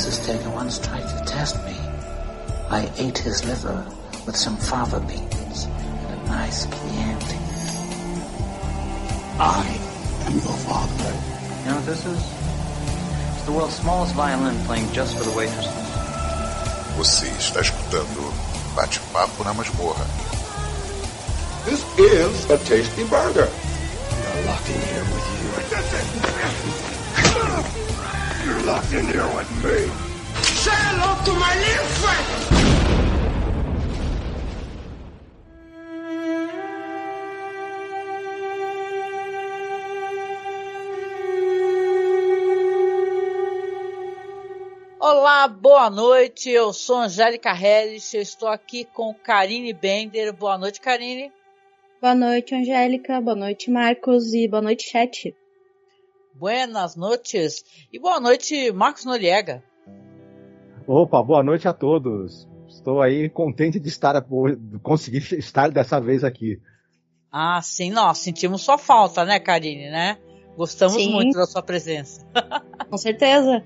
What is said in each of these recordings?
Taker once tried to test me. I ate his liver with some fava beans and a nice Chianti. I am your father. You know what this is? It's the world's smallest violin playing just for the waitresses. Você está escutando Bate-Papo na Masmorra. This is a tasty burger. You're locked in here with you. You're locked in here with me. Say hello to my little friend. Olá, boa noite. Eu sou Angélica Helles. Eu estou aqui com Karine Bender. Boa noite, Karine. Boa noite, Angélica. Boa noite, Marcos. E boa noite, chat. Buenas noites. E boa noite, Marcos Noriega. Opa, boa noite a todos. Estou aí contente de estar, conseguir estar dessa vez aqui. Ah, sim, nós sentimos sua falta, né, Karine, né? Gostamos Sim. muito da sua presença. Com certeza.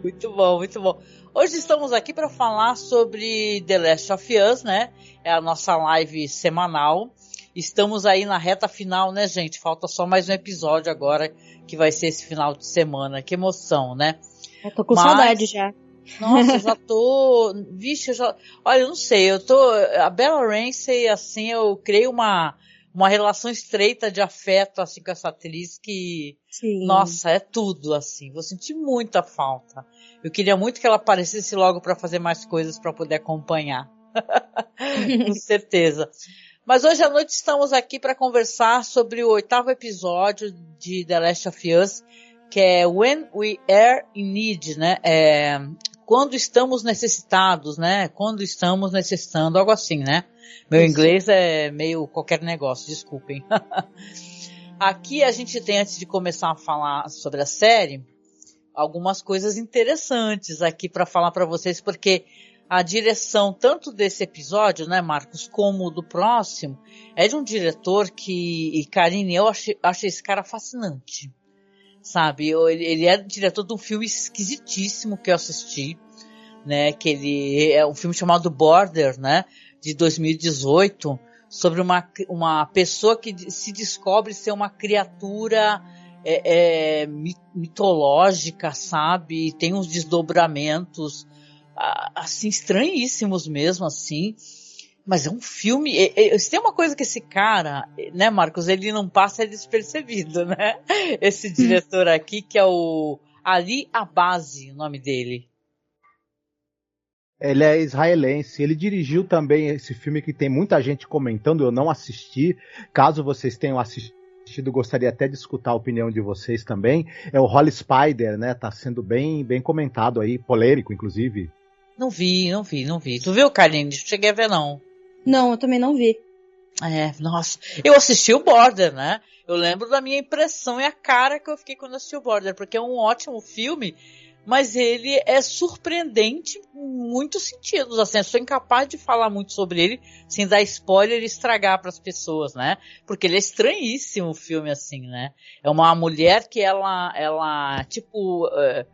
Muito bom, muito bom. Hoje estamos aqui para falar sobre The Last of Us, né? É a nossa live semanal. Estamos aí na reta final, né, gente? Falta só mais um episódio agora, que vai ser esse final de semana. Que emoção, né? Eu tô com Mas- saudade já. Nossa, eu já tô. Vixe, eu já. Olha, eu não sei, eu tô. A Bella Ramsey, assim, eu criei uma, uma relação estreita de afeto, assim, com essa atriz que. Sim. Nossa, é tudo, assim. Vou sentir muita falta. Eu queria muito que ela aparecesse logo para fazer mais coisas para poder acompanhar. Com certeza. Mas hoje à noite estamos aqui para conversar sobre o oitavo episódio de The Last of Us, que é When We Are in Need, né? É, quando estamos necessitados, né? Quando estamos necessitando, algo assim, né? Meu Isso. inglês é meio qualquer negócio, desculpem. Aqui a gente tem, antes de começar a falar sobre a série, algumas coisas interessantes aqui para falar para vocês, porque a direção tanto desse episódio, né, Marcos, como do próximo, é de um diretor que, e Karine, eu achei, achei esse cara fascinante. Sabe, Eu- ele, ele é diretor de um filme esquisitíssimo que eu assisti, né, que ele é um filme chamado Border, né, de 2018, sobre uma, uma pessoa que se descobre ser uma criatura é, é, mi- mitológica, sabe? Tem uns desdobramentos assim estranhíssimos mesmo, assim. Mas é um filme. é- é- se tem uma coisa que esse cara, né, Marcos, ele não passa despercebido, né? Esse diretor aqui que é o Ali Abazi, o nome dele. Ele é israelense. Ele dirigiu também esse filme que tem muita gente comentando. Eu não assisti. Caso vocês tenham assistido, gostaria até de escutar a opinião de vocês também. É o Holly Spider, né? Tá sendo bem, bem comentado aí, polêmico, inclusive. Não vi, não vi, não vi. Tu viu, Karine? Não cheguei a ver, não. Não, eu também não vi. É, nossa. Eu assisti o Border, né? Eu lembro da minha impressão e a cara que eu fiquei quando assisti o Border, porque é um ótimo filme, mas ele é surpreendente em muitos sentidos. Assim, eu sou incapaz de falar muito sobre ele sem dar spoiler e estragar para as pessoas, né? Porque ele é estranhíssimo o filme, assim, né? É uma mulher que ela, ela, tipo, eh,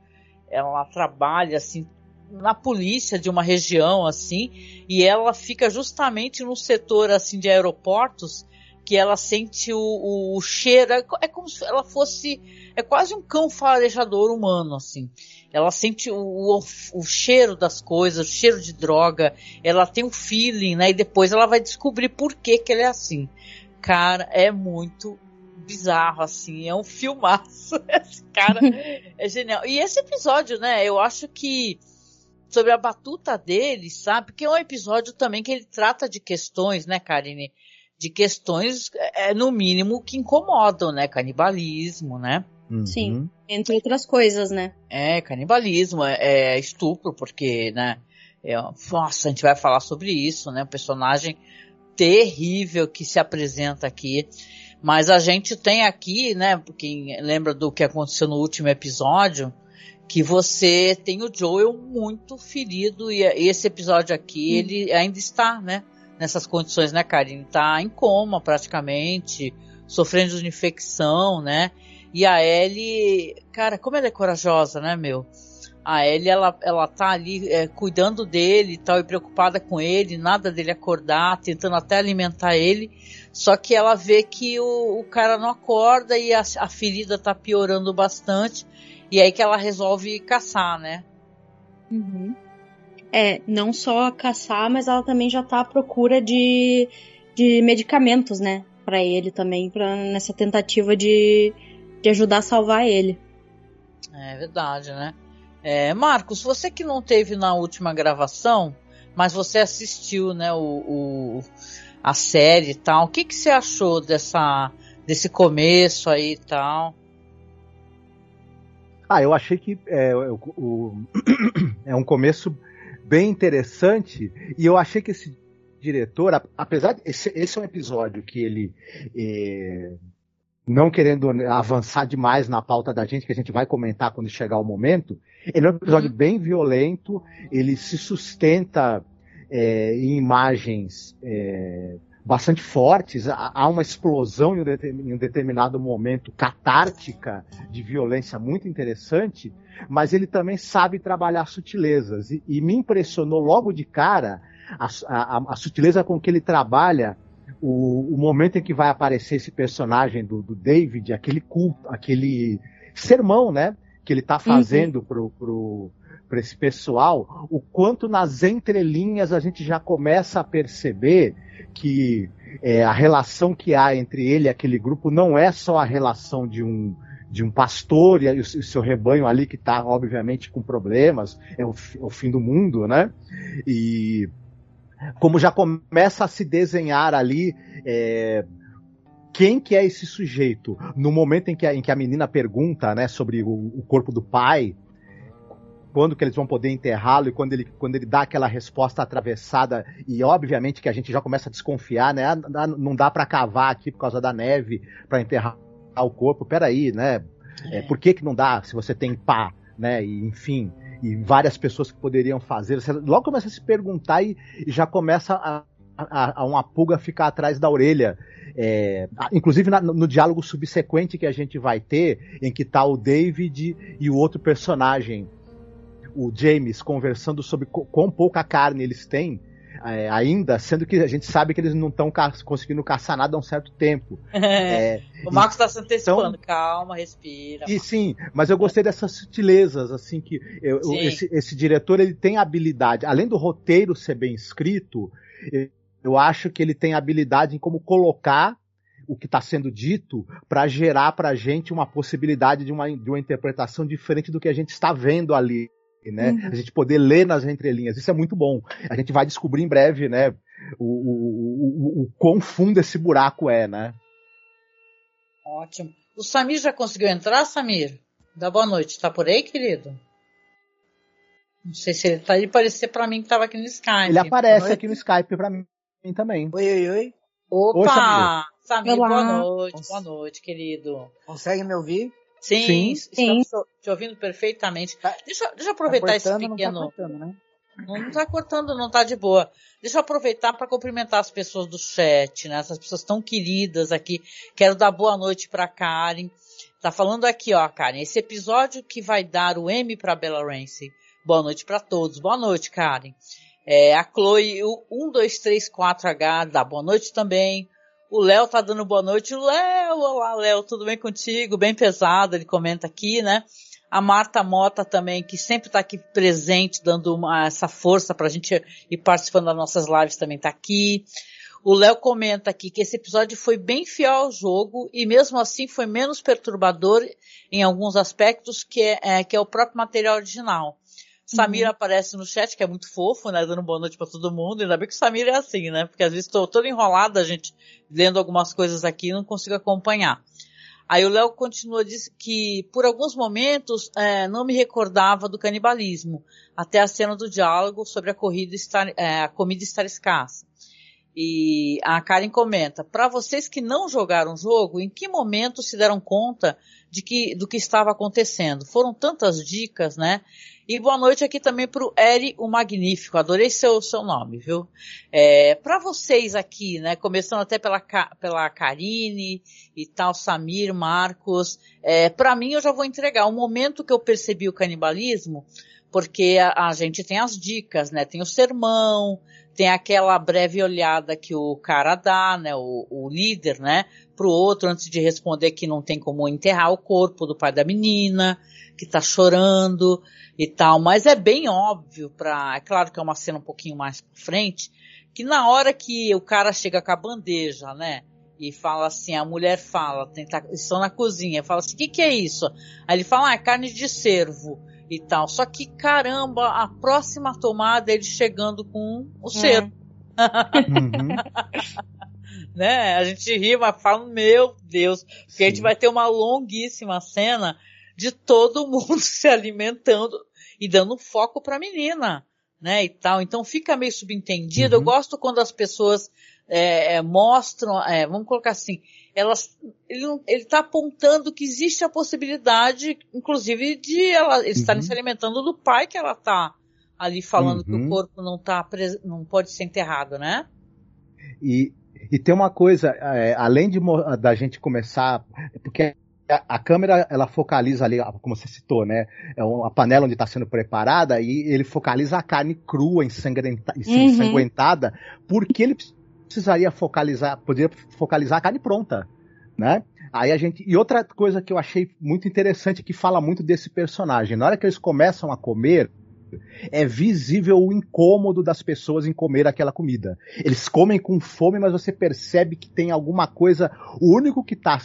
ela trabalha assim na polícia de uma região assim e ela fica justamente no setor assim de aeroportos que ela sente o, o, o cheiro é, é como se ela fosse é quase um cão farejador humano assim. Ela sente o, o, o cheiro das coisas o cheiro de droga ela tem um feeling né e depois ela vai descobrir por que que ele é assim. Cara é muito bizarro assim é um filmaço. Esse cara é genial. E esse episódio né eu acho que sobre a batuta dele, sabe? Porque é um episódio também que ele trata de questões, né, Karine? De questões, é, no mínimo, que incomodam, né? Canibalismo, né? Uhum. Sim. Entre outras coisas, né? É, canibalismo, é, é estupro, porque, né? É, nossa, a gente vai falar sobre isso, né? Um personagem terrível que se apresenta aqui. Mas a gente tem aqui, né? Quem lembra do que aconteceu no último episódio, que você tem o Joel muito ferido e esse episódio aqui, ele ainda está, né? Nessas condições, né, Karine? Tá em coma praticamente, sofrendo de infecção, né? E a Ellie, cara, como ela é corajosa, né, meu? a Ellie, ela, ela tá ali é, cuidando dele e tal, e preocupada com ele, nada dele acordar, tentando até alimentar ele. Só que ela vê que o, o cara não acorda e a, a ferida tá piorando bastante. E aí que ela resolve caçar, né? Uhum. É, não só caçar, mas ela também já tá à procura de, de medicamentos, né? Pra ele também, pra, nessa tentativa de, de ajudar a salvar ele. É verdade, né? É, Marcos, você que não teve na última gravação, mas você assistiu, né, o, o a série e tal. O que, que você achou dessa, desse começo aí e tal? Ah, eu achei que é, o, o, é um começo bem interessante e eu achei que esse diretor, apesar de esse, esse é um episódio que ele é, não querendo avançar demais na pauta da gente, que a gente vai comentar quando chegar o momento, ele é um episódio uhum. bem violento, ele se sustenta é, em imagens é, bastante fortes, há uma explosão em um, determinado momento catártica de violência muito interessante, mas ele também sabe trabalhar sutilezas. E, e me impressionou logo de cara a, a, a sutileza com que ele trabalha o, o, momento em que vai aparecer esse personagem do, do David, aquele culto, aquele sermão, né? Que ele está fazendo uhum. pro, pro, para esse pessoal, o quanto nas entrelinhas a gente já começa a perceber que é, a relação que há entre ele e aquele grupo não é só a relação de um, de um pastor e o seu rebanho ali que está, obviamente, com problemas, é o, é o, fim do mundo, né? E como já começa a se desenhar ali. É, quem que é esse sujeito? No momento em que a, em que a menina pergunta, né, sobre o, o corpo do pai, quando que eles vão poder enterrá-lo e quando ele, quando ele dá aquela resposta atravessada e obviamente que a gente já começa a desconfiar, né? Ah, não dá para cavar aqui por causa da neve para enterrar o corpo. Peraí, né? É. por que que não dá se você tem pá, né? E, enfim, e várias pessoas que poderiam fazer. Você logo começa a se perguntar e, e já começa a, a, a, uma pulga ficar atrás da orelha. É, inclusive na, no diálogo subsequente que a gente vai ter, em que tá o David e o outro personagem, o James, conversando sobre quão pouca carne eles têm. É, ainda, sendo que a gente sabe que eles não estão ca conseguindo caçar nada há um certo tempo. É, o Marcos está se antecipando, então, calma, respira. E sim, mas eu gostei dessas sutilezas, assim, que eu, esse, esse, diretor ele tem habilidade, além do roteiro ser bem escrito, eu acho que ele tem habilidade em como colocar o que está sendo dito para gerar para a gente uma possibilidade de uma, de uma interpretação diferente do que a gente está vendo ali né? Uhum. A gente poder ler nas entrelinhas. Isso é muito bom. A gente vai descobrir em breve, né? O, o, o, o quão fundo esse buraco é, né? Ótimo. O Samir já conseguiu entrar, Samir? Dá boa noite. Tá por aí, querido? Não sei se ele tá aí. Parecer para mim que tava aqui no Skype. Ele aparece aqui no Skype para mim também. Oi, oi, oi. Opa! Oi, Samir. Samir, boa noite. Boa noite, querido. Consegue me ouvir? Sim, sim. Estamos te ouvindo perfeitamente. Tá, deixa, deixa eu aproveitar tá esse pequeno. Não tá cortando, né? Não tá cortando, não tá de boa. Deixa eu aproveitar para cumprimentar as pessoas do chat, né? Essas pessoas tão queridas aqui. Quero dar boa noite para Karen. Tá falando aqui, ó, Karen, esse episódio que vai dar o M para Bella Ramsey. Boa noite para todos. Boa noite, Karen. É, a Chloe, o 12344H, dá boa noite também. O Léo tá dando boa noite. Léo, olá, Léo, tudo bem contigo? Bem pesado, ele comenta aqui, né? A Marta Mota também, que sempre está aqui presente, dando uma, essa força para a gente ir participando das nossas lives, também está aqui. O Léo comenta aqui que esse episódio foi bem fiel ao jogo e mesmo assim foi menos perturbador em alguns aspectos que é, é que é o próprio material original. Samira uhum. aparece no chat, que é muito fofo, né? Dando boa noite para todo mundo. Ainda bem que o Samira é assim, né? Porque às vezes estou toda enrolada, gente, lendo algumas coisas aqui e não consigo acompanhar. Aí o Léo continua, diz que por alguns momentos é, não me recordava do canibalismo, até a cena do diálogo sobre a, corrida estar, é, a comida estar escassa. E a Karen comenta, para vocês que não jogaram o jogo, em que momento se deram conta de que, do que estava acontecendo? Foram tantas dicas, né? E boa noite aqui também para o Eri o Magnífico. Adorei seu, seu nome, viu? É, para vocês aqui, né? Começando até pela, pela Karine e tal, Samir, Marcos. É, para mim, eu já vou entregar. O momento que eu percebi o canibalismo porque a, a gente tem as dicas, né? Tem o sermão, tem aquela breve olhada que o cara dá, né? O, o líder, né? Pro outro antes de responder que não tem como enterrar o corpo do pai da menina, que tá chorando e tal. Mas é bem óbvio pra, é claro que é uma cena um pouquinho mais pra frente, que na hora que o cara chega com a bandeja, né? E fala assim, a mulher fala, tenta, estão na cozinha, fala assim, o que que é isso? Aí ele fala, ah, é carne de cervo e tal. Só que caramba, a próxima tomada ele chegando com o cervo. Uhum. né? A gente ri, mas fala, meu Deus, porque Sim. a gente vai ter uma longuíssima cena de todo mundo se alimentando e dando foco pra menina, né? E tal. Então fica meio subentendido. Eu Uhum. gosto quando as pessoas é, é, mostram, é, vamos colocar assim, elas, ele, não- ele tá apontando que existe a possibilidade, inclusive, de ela, eles estarem Uhum. se alimentando do pai que ela tá ali falando que Uhum. o corpo não tá, não pode ser enterrado, né? E, e tem uma coisa, é, além de da gente começar, porque a, a câmera ela focaliza ali, como você citou, né? É uma panela onde está sendo preparada e ele focaliza a carne crua, ensangrenta, Uhum. ensanguentada, porque ele precisaria focalizar, poderia focalizar a carne pronta, né? Aí a gente e outra coisa que eu achei muito interessante que fala muito desse personagem, na hora que eles começam a comer é visível o incômodo das pessoas em comer aquela comida. Eles comem com fome, mas você percebe que tem alguma coisa. O único que tá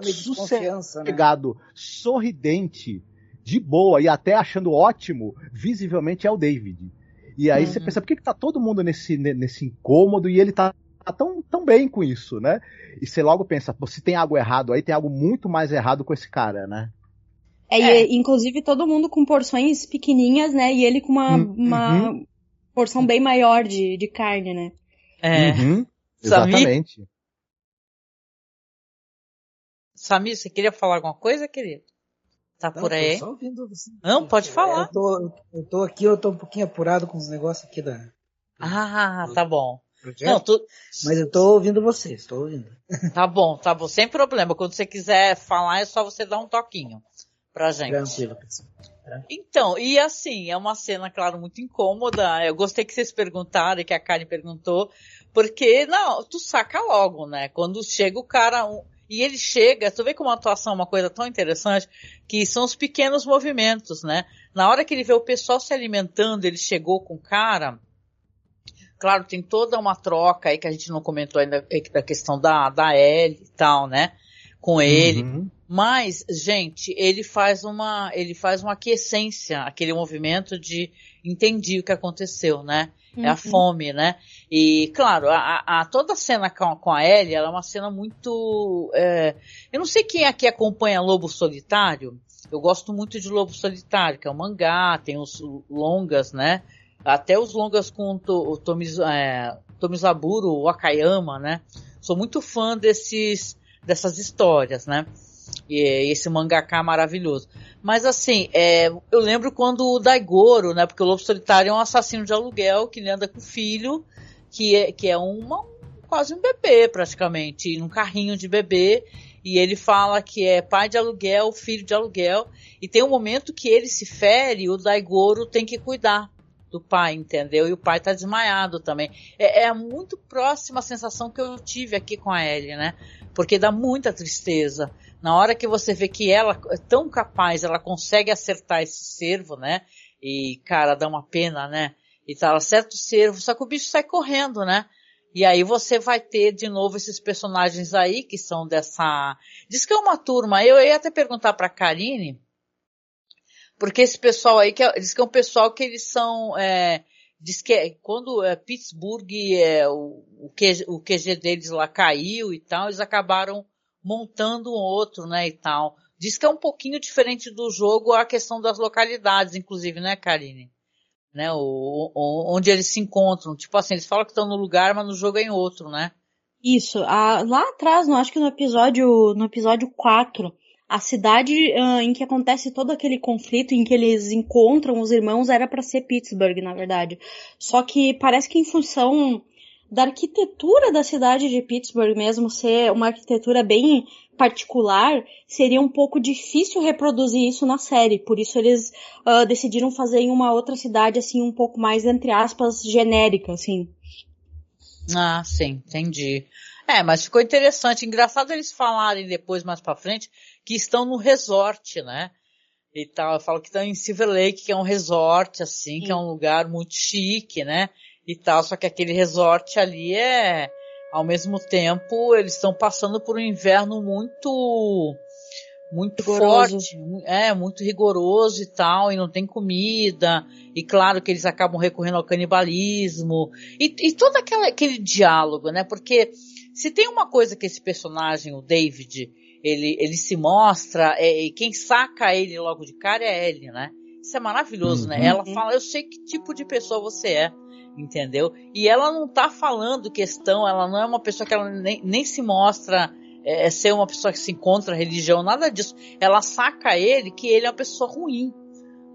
de desconfiança, né? sossegado, sorridente, de boa e até achando ótimo, visivelmente é o David. E aí você Uhum. pensa, por que, que tá todo mundo nesse, ne- nesse incômodo e ele tá, tá tão, tão bem com isso, né? E você logo pensa, pô, se tem algo errado aí, tem algo muito mais errado com esse cara, né? É, É. E, inclusive todo mundo com porções pequenininhas, né? E ele com uma, Hum, uma uhum. porção bem maior de, de carne, né? É. Uhum, exatamente. Samir, você queria falar alguma coisa, querido? Tá Não, por tô aí? só ouvindo você. Não, pode É, falar. Eu tô, eu tô aqui, eu tô um pouquinho apurado com os negócios aqui da Ah, tá bom. Projeto, Não, tu, mas eu tô ouvindo vocês, tô ouvindo. tá bom, tá bom, sem problema. Quando você quiser falar, é só você dar um toquinho pra gente. Tranquilo, pessoal. Então, e assim, é uma cena, claro, muito incômoda. Eu gostei que vocês perguntaram e que a Karen perguntou, porque, não, tu saca logo, né? Quando chega o cara, um- e ele chega, tu vê como a atuação é uma coisa tão interessante, que são os pequenos movimentos, né? Na hora que ele vê o pessoal se alimentando, ele chegou com o cara, claro, tem toda uma troca aí que a gente não comentou ainda, é, da questão da, da Ellie e tal, né? Com ele. Uhum. Mas, gente, ele faz uma, ele faz uma aquiescência, aquele movimento de entendi o que aconteceu, né? É a Uhum. fome, né? E, claro, a, a- toda a cena com, com a Ellie, ela é uma cena muito, é, eu não sei quem aqui acompanha Lobo Solitário, eu gosto muito de Lobo Solitário, que é um mangá, tem os longas, né? Até os longas com o, To- o Tomiz, é, Tomizaburo, o Akayama, né? Sou muito fã desses, dessas histórias, né? E esse mangaká maravilhoso. Mas assim, é, eu lembro quando o Daigoro, né? Porque o Lobo Solitário é um assassino de aluguel que ele anda com o filho, que é, que é uma, quase um bebê praticamente, num carrinho de bebê. E ele fala que é pai de aluguel, filho de aluguel. E tem um momento que ele se fere, o Daigoro tem que cuidar do pai, entendeu? E o pai tá desmaiado também. É, é muito próxima a sensação que eu tive aqui com a Ellie, né? Porque dá muita tristeza. Na hora que você vê que ela é tão capaz, ela consegue acertar esse cervo, né? E, cara, dá uma pena, né? E tá, ela acerta o cervo, só que o bicho sai correndo, né? E aí você vai ter de novo esses personagens aí que são dessa. Diz que é uma turma. Eu ia até perguntar pra Karine, porque esse pessoal aí, que é, diz que é um pessoal que eles são. É, diz que é, quando é, Pittsburgh, é, o, o, QG, o QG deles lá caiu e tal, eles acabaram montando um outro, né, e tal. Diz que é um pouquinho diferente do jogo a questão das localidades, inclusive, né, Karine? Né, o, o, onde eles se encontram. Tipo assim, eles falam que estão no lugar, mas no jogo é em outro, né? Isso. A, lá atrás, não acho que no episódio, no episódio 4, a cidade uh, em que acontece todo aquele conflito, em que eles encontram os irmãos, era para ser Pittsburgh, na verdade. Só que parece que em função da arquitetura da cidade de Pittsburgh mesmo ser uma arquitetura bem particular, seria um pouco difícil reproduzir isso na série. Por isso eles uh, decidiram fazer em uma outra cidade, assim, um pouco mais, entre aspas, genérica, assim. Ah, sim, entendi. É, mas ficou interessante. Engraçado eles falarem depois, mais pra frente, que estão no resort, né? E tal. Eu falo que estão em Silver Lake, que é um resort, assim, sim. que é um lugar muito chique, né? E tal. Só que aquele resort ali é, ao mesmo tempo, eles estão passando por um inverno muito, muito rigoroso. forte, é, muito rigoroso e tal, e não tem comida, e claro que eles acabam recorrendo ao canibalismo, e, e todo aquela, aquele diálogo, né? Porque se tem uma coisa que esse personagem, o David, ele, ele se mostra, é, e quem saca ele logo de cara é a Ellie, né? Isso é maravilhoso, né? uhum. né? Ela fala, eu sei que tipo de pessoa você é, entendeu? E ela não tá falando questão, ela não é uma pessoa que ela nem, nem se mostra é, é ser uma pessoa que se encontra religião, nada disso. Ela saca ele que ele é uma pessoa ruim,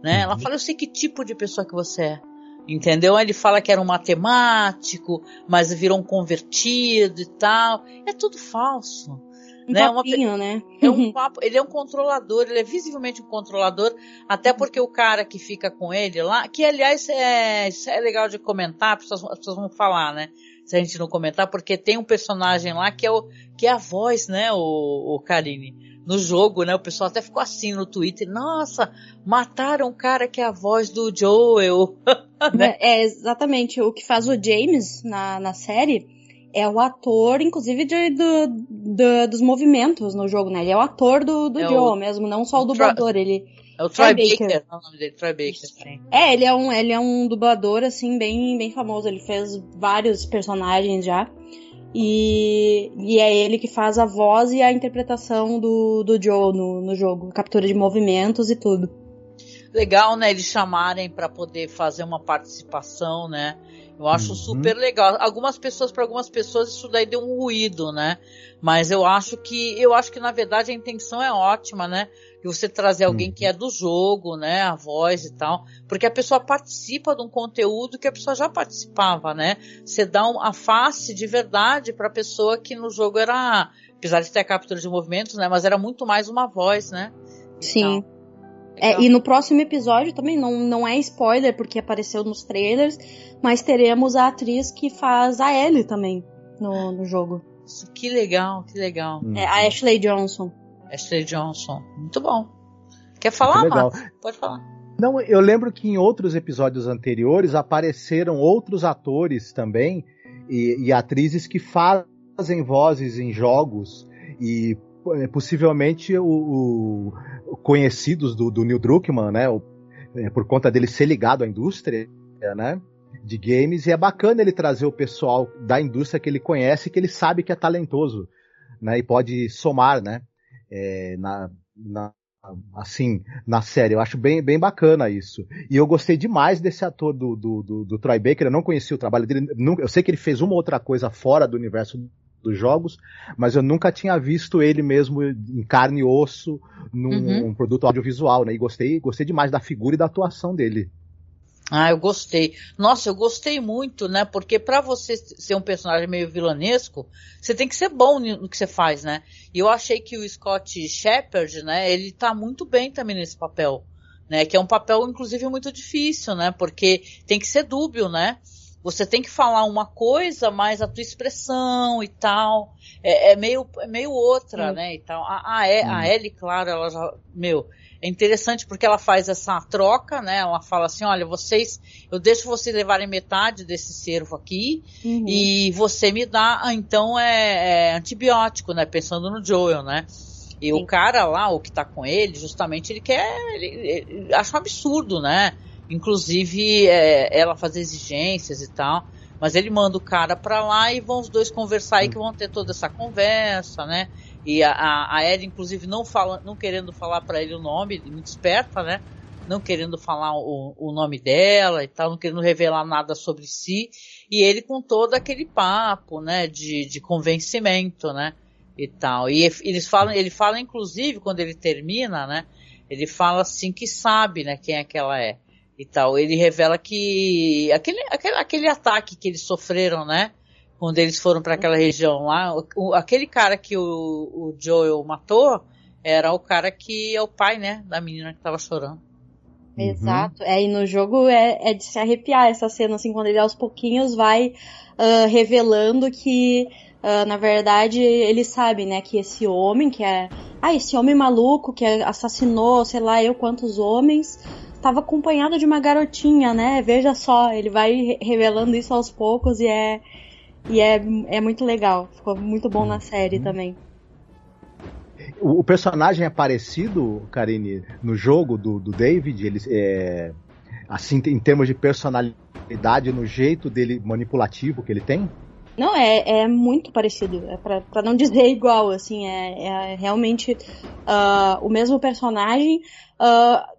né? Ela uhum. fala, eu sei que tipo de pessoa que você é. Entendeu? Ele fala que era um matemático, mas virou um convertido e tal. É tudo falso. Um né? Papinho, Uma, né? É um papo, ele é um controlador, ele é visivelmente um controlador, até porque o cara que fica com ele lá, que aliás é, isso é legal de comentar, as pessoas, as pessoas vão falar, né? Se a gente não comentar, porque tem um personagem lá que é o, que é a voz, né, o, o Karine no jogo, né? O pessoal até ficou assim no Twitter. Nossa, mataram o cara que é a voz do Joel. né? É, exatamente. O que faz o James na, na série é o ator, inclusive, de, do, do, dos movimentos no jogo, né? Ele é o ator do, do é Joel o, mesmo, não só o, dublador. Ele, é o Troy, Troy Baker. Baker. É o nome dele, Troy Baker, sim. É, ele é um, ele é um dublador, assim, bem, bem famoso. Ele fez vários personagens já. E, e é ele que faz a voz e a interpretação do, do Joe no, no jogo, captura de movimentos e tudo. Legal, né? Eles chamarem para poder fazer uma participação, né? Eu acho uhum. super legal. Algumas pessoas, para algumas pessoas, isso daí deu um ruído, né? Mas eu acho que, eu acho que na verdade a intenção é ótima, né? de você trazer alguém que é do jogo, né, a voz e tal, porque a pessoa participa de um conteúdo que a pessoa já participava, né? Você dá um, a face de verdade para a pessoa que no jogo era, apesar de ter a captura de movimentos, né, mas era muito mais uma voz, né? Sim. É, e no próximo episódio também não, não é spoiler porque apareceu nos trailers, mas teremos a atriz que faz a Ellie também no, no jogo. Que legal, que legal. É a Ashley Johnson. Ashley Johnson. Muito bom. Quer falar, Marcos? Pode falar. Não, eu lembro que em outros episódios anteriores apareceram outros atores também e, e atrizes que fazem vozes em jogos e é, possivelmente o, o conhecidos do, do, Neil Druckmann, né? O, é, por conta dele ser ligado à indústria, né? De games e é bacana ele trazer o pessoal da indústria que ele conhece, que ele sabe que é talentoso, né? E pode somar, né? é, na, na, assim, na série. Eu acho bem, bem bacana isso. E eu gostei demais desse ator do, do, do, do Troy Baker. Eu não conhecia o trabalho dele. Eu sei que ele fez uma outra coisa fora do universo dos jogos, mas eu nunca tinha visto ele mesmo em carne e osso num uhum. um produto audiovisual, né? E gostei, gostei demais da figura e da atuação dele. Ah, eu gostei. Nossa, eu gostei muito, né? Porque para você ser um personagem meio vilanesco, você tem que ser bom no que você faz, né? E eu achei que o Scott Shepard, né? Ele tá muito bem também nesse papel, né? Que é um papel, inclusive, muito difícil, né? Porque tem que ser dúbio, né? Você tem que falar uma coisa, mas a tua expressão e tal é, é meio, é meio outra, né? E tal. A, a, a Ellie, claro, ela já, meu, é interessante porque ela faz essa troca, né? Ela fala assim, olha, vocês, eu deixo vocês levarem metade desse cervo aqui uhum. e você me dá, ah, então é, é, antibiótico, né? Pensando no Joel, né? E Sim. o cara lá, o que tá com ele, justamente ele quer, ele, ele acha um absurdo, né? Inclusive é, ela fazer exigências e tal. Mas ele manda o cara pra lá e vão os dois conversar e que vão ter toda essa conversa, né? E a, a, Ed, inclusive, não, fala, não querendo falar para ele o nome, muito esperta, né? Não querendo falar o, o nome dela e tal, não querendo revelar nada sobre si. E ele com todo aquele papo, né? De, de convencimento, né? E tal. E eles falam, ele fala, inclusive, quando ele termina, né? Ele fala assim que sabe, né? Quem é que ela é. E tal. Ele revela que aquele, aquele, aquele ataque que eles sofreram, né? quando eles foram para aquela região lá, o, aquele cara que o, o Joel matou era o cara que é o pai, né, da menina que tava chorando. Uhum. Exato. É, e no jogo é, é, de se arrepiar essa cena, assim, quando ele aos pouquinhos vai uh, revelando que, uh, na verdade, ele sabe, né, que esse homem, que é. Ah, esse homem maluco que assassinou, sei lá, eu quantos homens, estava acompanhado de uma garotinha, né? Veja só, ele vai revelando isso aos poucos e é. E é, é muito legal. Ficou muito bom na série uhum. também. O, o, personagem é parecido, Karine, no jogo do, do David, ele é, assim, em termos de personalidade, no jeito dele manipulativo que ele tem? Não, é, é muito parecido. É pra não dizer igual, assim, é, é realmente uh, o mesmo personagem. Uh,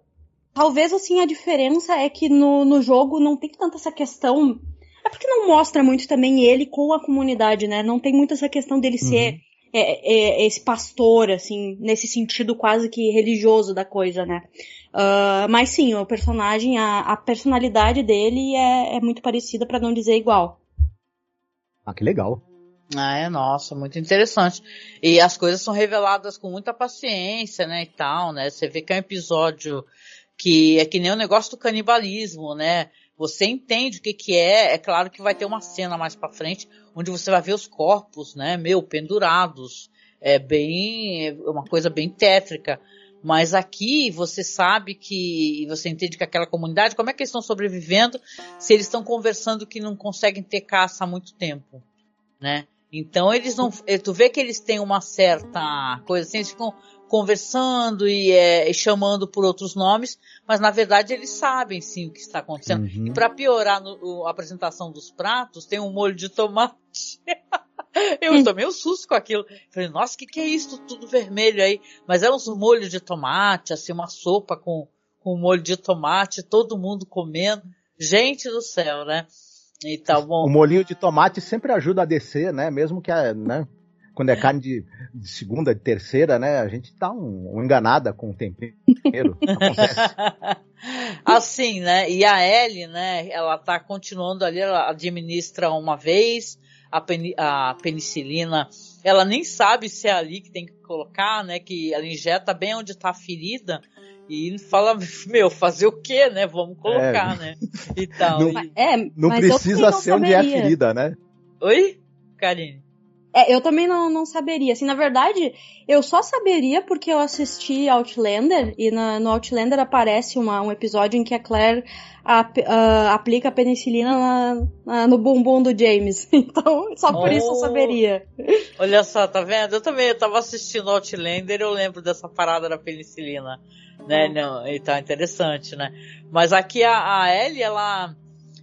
talvez, assim, a diferença é que no, no jogo não tem tanta essa questão. É porque não mostra muito também ele com a comunidade, né? Não tem muito essa questão dele uhum. ser é, é, esse pastor, assim, nesse sentido quase que religioso da coisa, né? Uh, mas sim, o personagem, a, a personalidade dele é, é muito parecida, para não dizer igual. Ah, que legal. Ah, é, nossa, muito interessante. E as coisas são reveladas com muita paciência, né, e tal, né? Você vê que é um episódio que é que nem o negócio do canibalismo, né? Você entende o que que é, é claro que vai ter uma cena mais para frente onde você vai ver os corpos, né, meu, pendurados. É bem, é uma coisa bem tétrica. Mas aqui você sabe que, você entende que aquela comunidade, como é que eles estão sobrevivendo se eles estão conversando que não conseguem ter caça há muito tempo, né? Então eles não, tu vê que eles têm uma certa coisa assim, eles ficam conversando e é, chamando por outros nomes, mas na verdade eles sabem sim o que está acontecendo. Uhum. E para piorar no, a apresentação dos pratos, tem um molho de tomate. Eu tomei um susto com aquilo. Falei, nossa, o que, que é isso? Tudo vermelho aí. Mas é uns molhos de tomate, assim, uma sopa com, com molho de tomate, todo mundo comendo. Gente do céu, né? Então, bom. O molhinho de tomate sempre ajuda a descer, né? Mesmo que a, né? Quando é carne de, de, segunda, de terceira, né? A gente tá um, um enganada com o tempero. Acontece. Assim, né? E a Ellie, né? Ela tá continuando ali, ela administra uma vez a, pen, a penicilina. Ela nem sabe se é ali que tem que colocar, né? Que ela injeta bem onde tá a ferida. E fala, meu, fazer o quê, né? Vamos colocar, é. né? E tal. Não, e... é, não precisa ser onde é a ferida, né? Oi, Karine? É, eu também não, não saberia. Assim, na verdade, eu só saberia porque eu assisti Outlander e na, no Outlander aparece uma, um episódio em que a Claire ap, uh, aplica a penicilina na, na, no bumbum do James. Então, só por oh, isso eu saberia. Olha só, tá vendo? Eu também eu tava assistindo Outlander e eu lembro dessa parada da penicilina. Né? Oh. Não, então, interessante, né? Mas aqui a, a Ellie, ela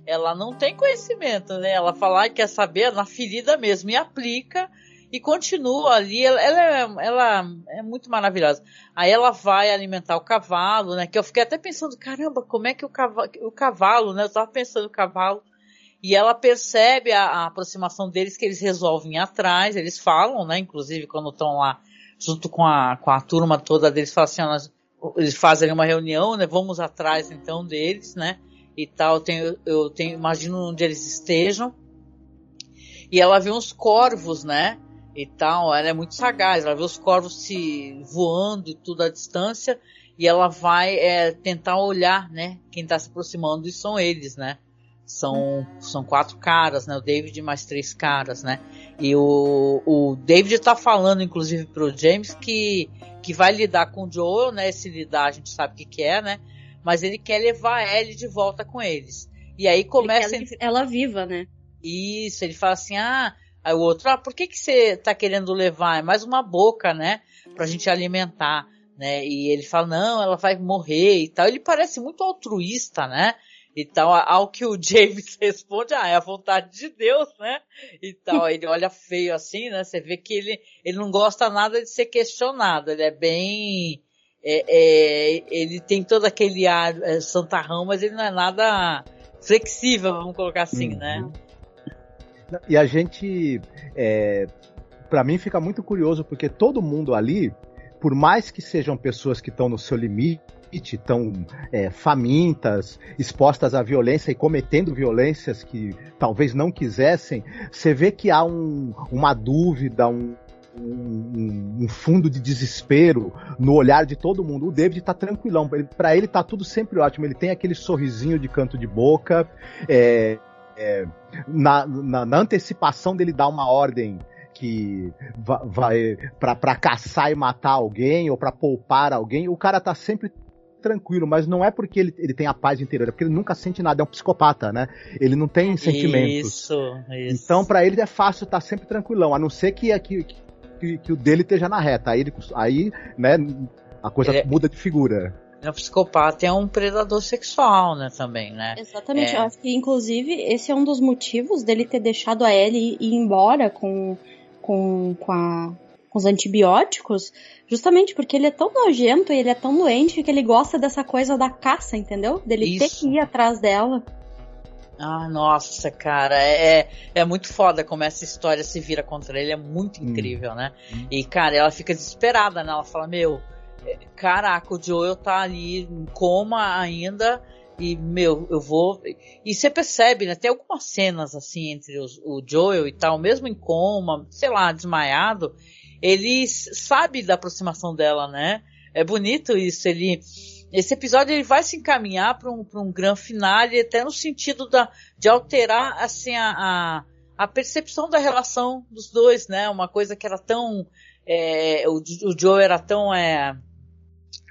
ela não tem conhecimento, né? Ela fala que quer saber na ferida mesmo e aplica e continua ali. Ela, ela, é, ela é muito maravilhosa. Aí ela vai alimentar o cavalo, né? Que eu fiquei até pensando, caramba, como é que o cavalo, o cavalo né? Eu tava pensando no cavalo. E ela percebe a, a aproximação deles, que eles resolvem ir atrás, eles falam, né? Inclusive quando estão lá junto com a, com a turma toda deles, falam assim, eles fazem uma reunião, né? Vamos atrás então deles, né? E tal. Eu tenho, imagino onde eles estejam. E ela vê uns corvos, né? E tal. Ela é muito sagaz. Ela vê os corvos se voando e tudo à distância. E ela vai é, tentar olhar, né? Quem está se aproximando e são eles, né? São, são quatro caras, né? O David mais três caras, né? E o, o David está falando, inclusive, pro James que, que vai lidar com o Joel, né? Se lidar, a gente sabe o que, que é, né? Mas ele quer levar a Ellie de volta com eles. E aí começa. Ela, ela viva, né? Isso, ele fala assim: ah, aí o outro, ah, por que, que você tá querendo levar? É mais uma boca, né? Pra gente alimentar, né? E ele fala: não, ela vai morrer e tal. Ele parece muito altruísta, né? E tal, ao que o James responde, ah, é a vontade de Deus, né? E tal, ele olha feio assim, né? Você vê que ele, ele não gosta nada de ser questionado, ele é bem, é, é, ele tem todo aquele ar é, santarrão, mas ele não é nada flexível, vamos colocar assim, uhum. né? E a gente, é, para mim fica muito curioso porque todo mundo ali, por mais que sejam pessoas que estão no seu limite, estão é, famintas, expostas à violência e cometendo violências que talvez não quisessem, você vê que há um, uma dúvida, um, um, um, fundo de desespero no olhar de todo mundo. O David tá tranquilão, para ele tá tudo sempre ótimo. Ele tem aquele sorrisinho de canto de boca, é, é, na, na, na, antecipação dele dar uma ordem que vai para caçar e matar alguém ou para poupar alguém, o cara tá sempre tranquilo, mas não é porque ele, ele tem a paz interior, é porque ele nunca sente nada, é um psicopata, né? Ele não tem sentimentos. Isso, isso. Então, para ele é fácil estar tá sempre tranquilão, a não ser que, que, que, que o dele esteja na reta. Aí, ele, aí né, a coisa é... muda de figura. O psicopata é um predador sexual, né, também, né? Exatamente. É. Eu acho que, inclusive, esse é um dos motivos dele ter deixado a Ellie ir embora com, com, com, a, com os antibióticos, justamente porque ele é tão nojento e ele é tão doente que ele gosta dessa coisa da caça, entendeu? Dele Isso. ter que ir atrás dela. Ah, nossa, cara, é, é, muito foda como essa história se vira contra ele, é muito hum. incrível, hum. né? E, cara, ela fica desesperada, né? Ela fala, meu, é, caraca, o Joel tá ali em coma ainda, e, meu, eu vou. E você percebe, né? Tem algumas cenas assim entre os, o Joel e tal, mesmo em coma, sei lá, desmaiado, ele sabe da aproximação dela, né? É bonito isso, ele esse episódio ele vai se encaminhar para um, um grande finale, até no sentido da, de alterar assim a, a, a, percepção da relação dos dois, né? Uma coisa que era tão. É, o, o Joe era tão. É,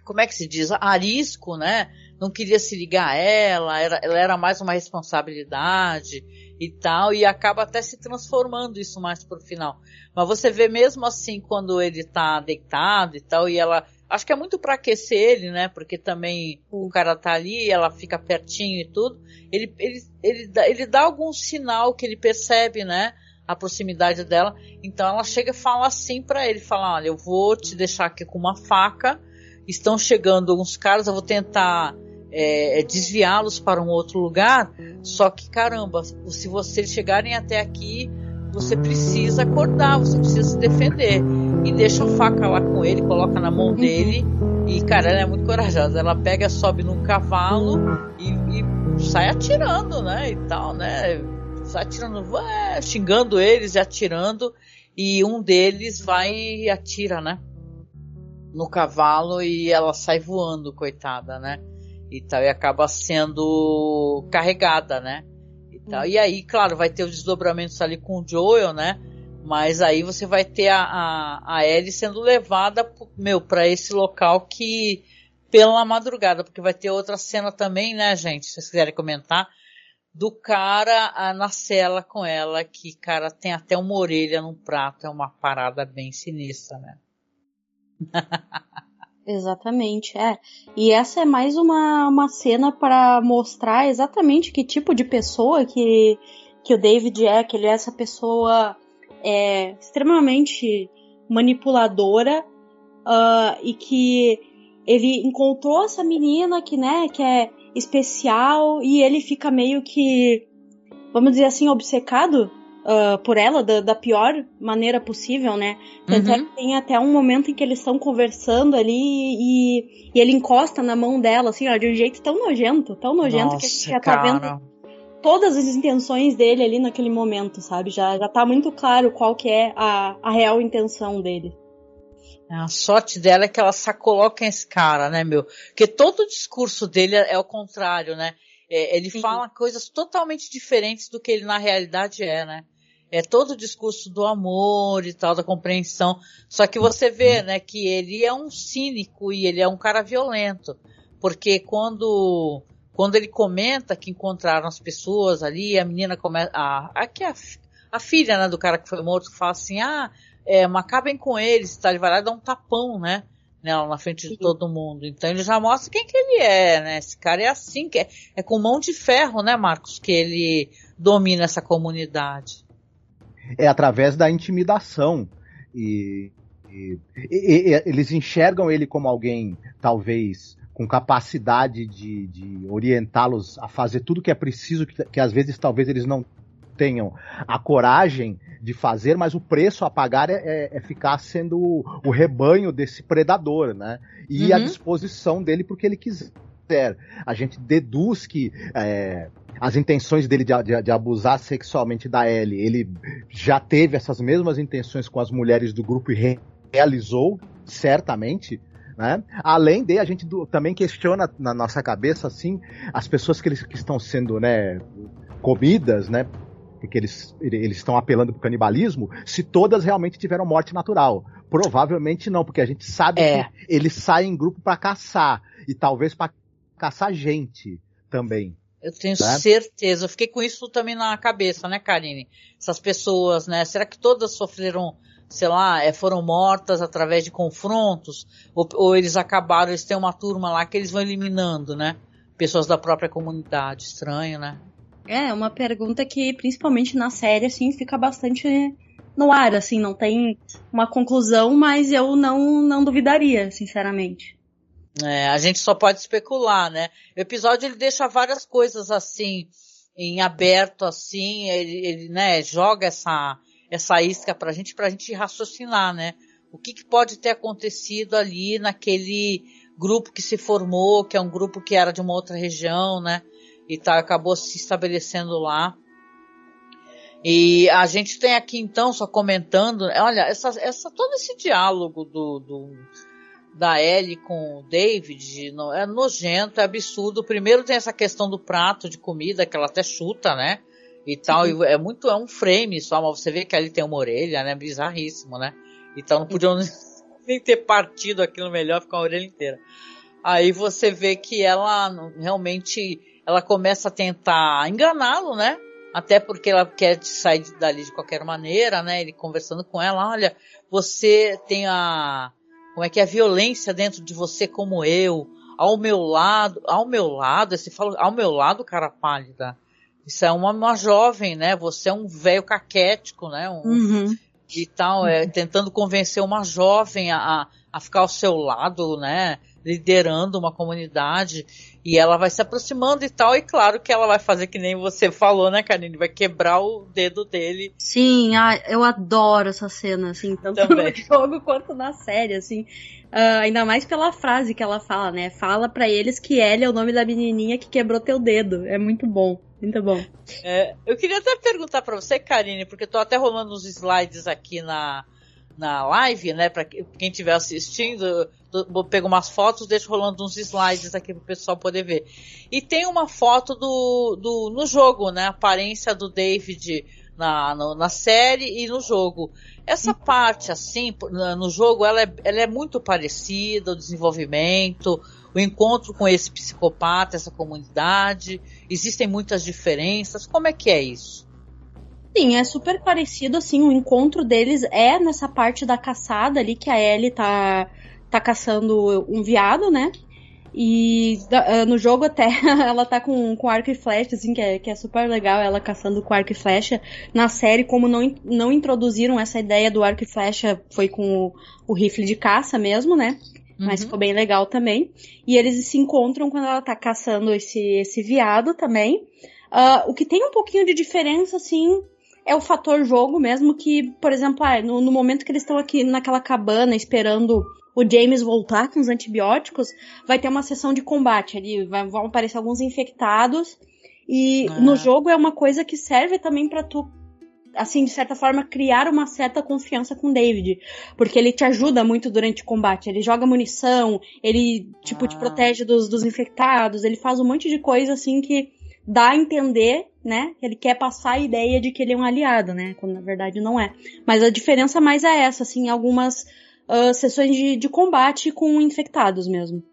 como é que se diz? Arisco, né? Não queria se ligar a ela, era, ela era mais uma responsabilidade e tal, e acaba até se transformando isso mais pro final. Mas você vê mesmo assim, quando ele tá deitado e tal, e ela Acho que é muito para aquecer ele, né? Porque também o cara tá ali, ela fica pertinho e tudo. Ele, ele, ele, dá, ele dá algum sinal que ele percebe, né? A proximidade dela. Então ela chega e fala assim para ele: fala, olha, eu vou te deixar aqui com uma faca. Estão chegando alguns caras, eu vou tentar é, desviá-los para um outro lugar. Só que caramba, se vocês chegarem até aqui, você precisa acordar, você precisa se defender. E deixa a faca lá com ele, coloca na mão dele. E, cara, ela é muito corajosa. Ela pega, sobe num cavalo e, e sai atirando, né? E tal, né? Sai atirando, vai, xingando eles e atirando. E um deles vai e atira, né? No cavalo e ela sai voando, coitada, né? E tal, e acaba sendo carregada, né? Tá? E aí, claro, vai ter os desdobramentos ali com o Joel, né? Mas aí você vai ter a, a, a Ellie sendo levada, meu, para esse local que pela madrugada, porque vai ter outra cena também, né, gente? Se vocês quiserem comentar, do cara a, na cela com ela, que, cara, tem até uma orelha num prato, é uma parada bem sinistra, né? Exatamente, é. E essa é mais uma, uma cena para mostrar exatamente que tipo de pessoa que, que o David é, que ele é essa pessoa é, extremamente manipuladora uh, e que ele encontrou essa menina que, né, que é especial e ele fica meio que, vamos dizer assim, obcecado uh, por ela da, da, pior maneira possível, né? Tanto é uhum. é que tem até um momento em que eles estão conversando ali e, e, ele encosta na mão dela, assim, ó, de um jeito tão nojento, tão nojento Nossa, que a gente já tá cara. vendo todas as intenções dele ali naquele momento, sabe? Já, já tá muito claro qual que é a, a real intenção dele. A sorte dela é que ela só coloca esse cara, né, meu? Porque todo o discurso dele é, é o contrário, né? É, ele Sim. fala coisas totalmente diferentes do que ele na realidade é, né? é todo o discurso do amor e tal, da compreensão. Só que você vê, né, que ele é um cínico e ele é um cara violento. Porque quando, quando ele comenta que encontraram as pessoas ali, a menina começa, a, aqui a, a filha, né, do cara que foi morto, fala assim, ah, é, acabem com eles, tá? Ele vai lá e dá um tapão, né? Nela, na frente de todo mundo. Então ele já mostra quem que ele é, né? Esse cara é assim, que é, é com mão de ferro, né, Marcos, que ele domina essa comunidade é através da intimidação. E, e, e, e, eles enxergam ele como alguém, talvez, com capacidade de, de orientá-los a fazer tudo que é preciso, que, que às vezes talvez eles não tenham a coragem de fazer, mas o preço a pagar é, é, é ficar sendo o, o, rebanho desse predador, né? E uhum. a disposição dele porque ele quiser. A gente deduz que é, as intenções dele de, de, de, abusar sexualmente da Ellie, ele já teve essas mesmas intenções com as mulheres do grupo e realizou, certamente. Né? Além de a gente do, também questiona na nossa cabeça assim as pessoas que, eles, que estão sendo né, comidas, né? Porque eles, eles estão apelando para o canibalismo, se todas realmente tiveram morte natural. Provavelmente não, porque a gente sabe é. que eles saem em grupo para caçar. E talvez para caçar gente também. Eu tenho né? certeza. Eu fiquei com isso também na cabeça, né, Karine? Essas pessoas, né? Será que todas sofreram, sei lá, é, foram mortas através de confrontos? Ou, ou eles acabaram, eles têm uma turma lá que eles vão eliminando, né? Pessoas da própria comunidade. Estranho, né? É, uma pergunta que, principalmente na série, assim, fica bastante no ar, assim, não tem uma conclusão, mas eu não, não duvidaria, sinceramente. É, a gente só pode especular, né? O episódio ele deixa várias coisas assim em aberto, assim, ele, ele né, joga essa essa isca pra gente, pra gente raciocinar, né? O que, que pode ter acontecido ali naquele grupo que se formou, que é um grupo que era de uma outra região, né? E tá, acabou se estabelecendo lá. E a gente tem aqui então, só comentando, olha, essa, essa, todo esse diálogo do, do da Ellie com o David é nojento, é absurdo. Primeiro tem essa questão do prato de comida que ela até chuta, né? E tal, e é muito, é um frame só, mas você vê que ali tem uma orelha, né? Bizarríssimo, né? Então não podiam nem ter partido aquilo melhor, ficar a orelha inteira. Aí você vê que ela realmente, ela começa a tentar enganá-lo, né? Até porque ela quer sair dali de qualquer maneira, né? Ele conversando com ela, olha, você tem a, como é que é a violência dentro de você como eu, ao meu lado, ao meu lado, você fala, ao meu lado, cara pálida. Isso é uma, uma jovem, né? Você é um velho caquético, né? Um, uhum. E tal, é, tentando convencer uma jovem a, a ficar ao seu lado, né? Liderando uma comunidade. E ela vai se aproximando e tal, e claro que ela vai fazer que nem você falou, né, Karine? Vai quebrar o dedo dele. Sim, ah, eu adoro essa cena, assim, tanto Também. no jogo quanto na série, assim. Uh, ainda mais pela frase que ela fala, né? Fala para eles que Ellie é o nome da menininha que quebrou teu dedo. É muito bom. Muito bom. É, eu queria até perguntar para você, Karine, porque tô até rolando uns slides aqui na, na live, né? Para quem estiver assistindo, pego umas fotos, deixo rolando uns slides aqui para o pessoal poder ver. E tem uma foto do, do no jogo, né? A aparência do David na, no, na série e no jogo. Essa uhum. parte, assim, no jogo, ela é, ela é muito parecida, o desenvolvimento, o encontro com esse psicopata, essa comunidade. Existem muitas diferenças. Como é que é isso? Sim, é super parecido, assim, o encontro deles é nessa parte da caçada ali, que a Ellie tá, tá caçando um viado, né? E uh, no jogo até ela tá com, com arco e flecha, assim, que é, que é super legal ela caçando com arco e flecha. Na série, como não, não introduziram essa ideia do arco e flecha, foi com o, o rifle de caça mesmo, né? Mas uhum. ficou bem legal também. E eles se encontram quando ela tá caçando esse, esse viado também. Uh, o que tem um pouquinho de diferença, assim, é o fator jogo mesmo que, por exemplo, ah, no, no momento que eles estão aqui naquela cabana esperando o James voltar com os antibióticos, vai ter uma sessão de combate ali, vai, vão aparecer alguns infectados e ah. no jogo é uma coisa que serve também para tu assim, de certa forma, criar uma certa confiança com David. Porque ele te ajuda muito durante o combate. Ele joga munição, ele, tipo, ah. te protege dos, dos infectados, ele faz um monte de coisa, assim, que dá a entender, né? Ele quer passar a ideia de que ele é um aliado, né? Quando na verdade não é. Mas a diferença mais é essa, assim, algumas uh, sessões de, de combate com infectados mesmo.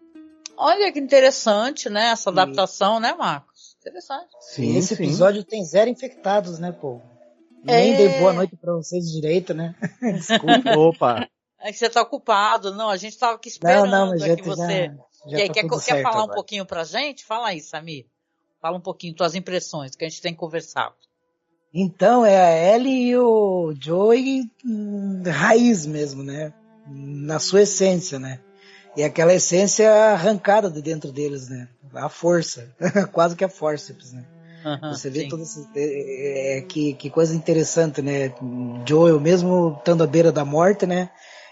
Olha que interessante, né? Essa adaptação, sim. né, Marcos? Interessante. Sim, esse sim. episódio tem zero infectados, né, pô? Nem é... dei boa noite pra vocês direito, né? Desculpa. Opa. É que você tá ocupado. Não, a gente tava aqui esperando não, não, mas já, que você... Já, já tá quer, quer falar agora. um pouquinho pra gente? Fala aí, Samir. Fala um pouquinho tuas impressões, que a gente tem conversado. Então, é a Ellie e o Joey hum, raiz mesmo, né? Na sua essência, né? E aquela essência arrancada de dentro deles, né? A força. Quase que a forceps, né? Aham, Você vê sim. todo esse, é, é, que, que coisa interessante, né? Joel, mesmo estando à beira da morte, né?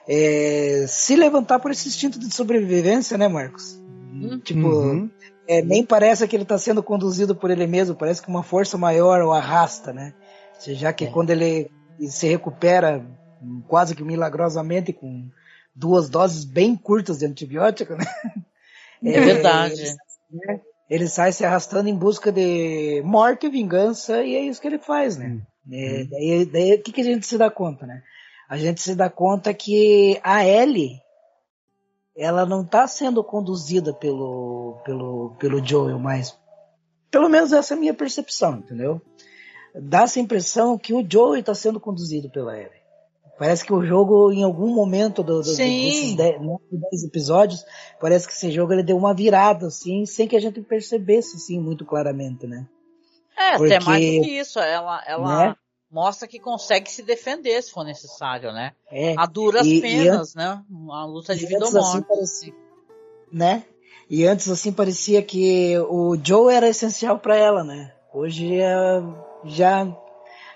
É, se levantar por esse instinto de sobrevivência, né, Marcos? Tipo, Uhum. é, nem parece que ele está sendo conduzido por ele mesmo, parece que uma força maior o arrasta, né? Já que quando ele se recupera quase que milagrosamente com duas doses bem curtas de antibiótico, né? É verdade. Ele, né? Ele sai se arrastando em busca de morte e vingança, e é isso que ele faz, né? É, daí, daí, o que, que a gente se dá conta, né? A gente se dá conta que a Ellie, ela não está sendo conduzida pelo, pelo, pelo Joel, mas pelo menos essa é a minha percepção, entendeu? Dá essa impressão que o Joel está sendo conduzido pela Ellie. Parece que o jogo, em algum momento do, do, desses 10, né, 10 episódios, parece que esse jogo ele deu uma virada, assim, sem que a gente percebesse, assim, muito claramente, né? É, Porque- até mais do que isso. Ela, ela Né? mostra que consegue se defender se for necessário, né? É, A duras E- e penas, né? Uma luta de e vida ou assim, morte. parecia- né? E antes assim parecia que o Joe era essencial para ela, né? Hoje é, já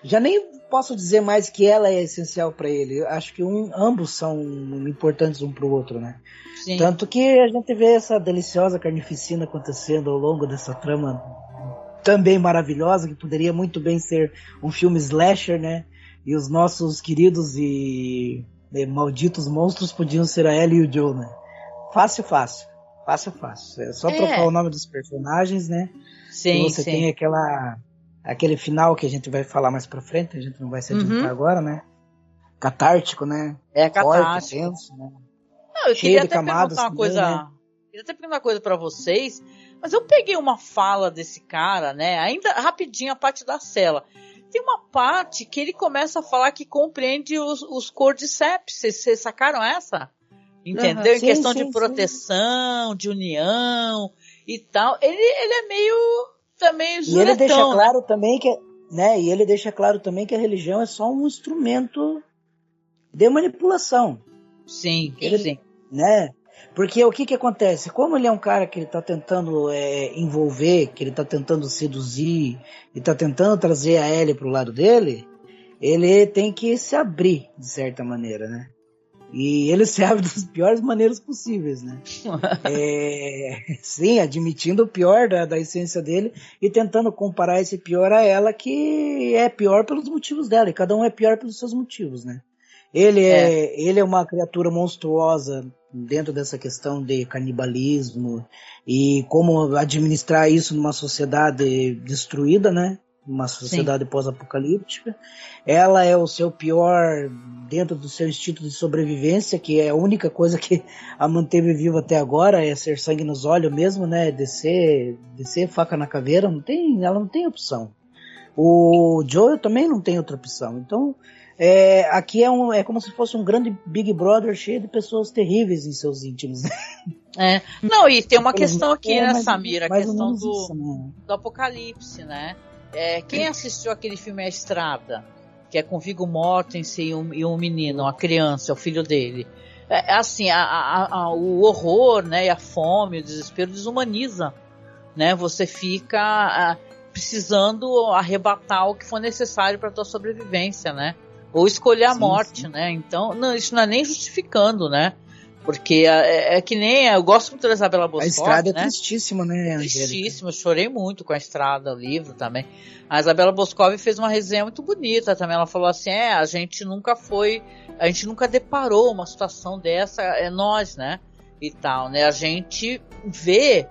já nem posso dizer mais que ela é essencial para ele. Acho que um, ambos são importantes um para o outro, né? Sim. Tanto que a gente vê essa deliciosa carnificina acontecendo ao longo dessa trama também maravilhosa, que poderia muito bem ser um filme slasher, né? E os nossos queridos e, e malditos monstros podiam ser a Ellie e o Joe, né? Fácil, fácil. Fácil, fácil. É só É. trocar o nome dos personagens, né? sim, e você sim. tem aquela aquele final que a gente vai falar mais pra frente, a gente não vai se adiantar Uhum. agora, né? Catártico, né? É Forte, catártico. tenso, né? Não, eu Cheio queria até camadas perguntar uma também, coisa. né? Queria até perguntar uma coisa pra vocês, mas eu peguei uma fala desse cara, né? Ainda rapidinho a parte da cela. Tem uma parte que ele começa a falar que compreende os, os cordyceps. Vocês, vocês sacaram essa? Entendeu? Em sim, questão sim, de sim. proteção, de união e tal. Ele, ele é meio também E ele juretão, deixa claro também que, né? E ele deixa claro também que a religião é só um instrumento de manipulação, Sim, Ele- sim. né? Porque o que que acontece? Como ele é um cara que ele tá tentando é, envolver, que ele tá tentando seduzir, e tá tentando trazer a Ellie pro lado dele, ele tem que se abrir de certa maneira, né? E ele se abre das piores maneiras possíveis, né? É, sim, admitindo o pior da, da essência dele e tentando comparar esse pior a ela, que é pior pelos motivos dela, e cada um é pior pelos seus motivos, né? Ele é, ele é uma criatura monstruosa dentro dessa questão de canibalismo e como administrar isso numa sociedade destruída, né? Uma sociedade pós-apocalíptica. Ela é o seu pior dentro do seu instinto de sobrevivência, que é a única coisa que a manteve viva até agora, é ser sangue nos olhos mesmo, né? Descer, descer faca na caveira, não tem, ela não tem opção. O Joel também não tem outra opção. Então, é, aqui é, um, é como se fosse um grande Big Brother cheio de pessoas terríveis em seus íntimos. É. Não, e tem uma questão aqui, é né, Samira? A questão do, né? do apocalipse, né? É, quem assistiu aquele filme A Estrada, que é com Viggo Mortensen e um, e um menino, uma criança, o filho dele. É, assim, a- a- a- o horror, né, e a fome, o desespero desumaniza, né? Você fica precisando arrebatar o que for necessário para tua sobrevivência, né? Ou escolher a Sim, morte, sim. né? Então, não, isso não é nem justificando, né? Porque é, é que nem eu gosto muito da Isabela A Boscov, estrada né? é tristíssima, né, Angélica? Tristíssimo, eu chorei muito com a estrada, o livro também. A Isabela Boscov fez uma resenha muito bonita também. Ela falou assim: é, a gente nunca foi, a gente nunca deparou uma situação dessa, é nós, né? E tal, né? A gente vê,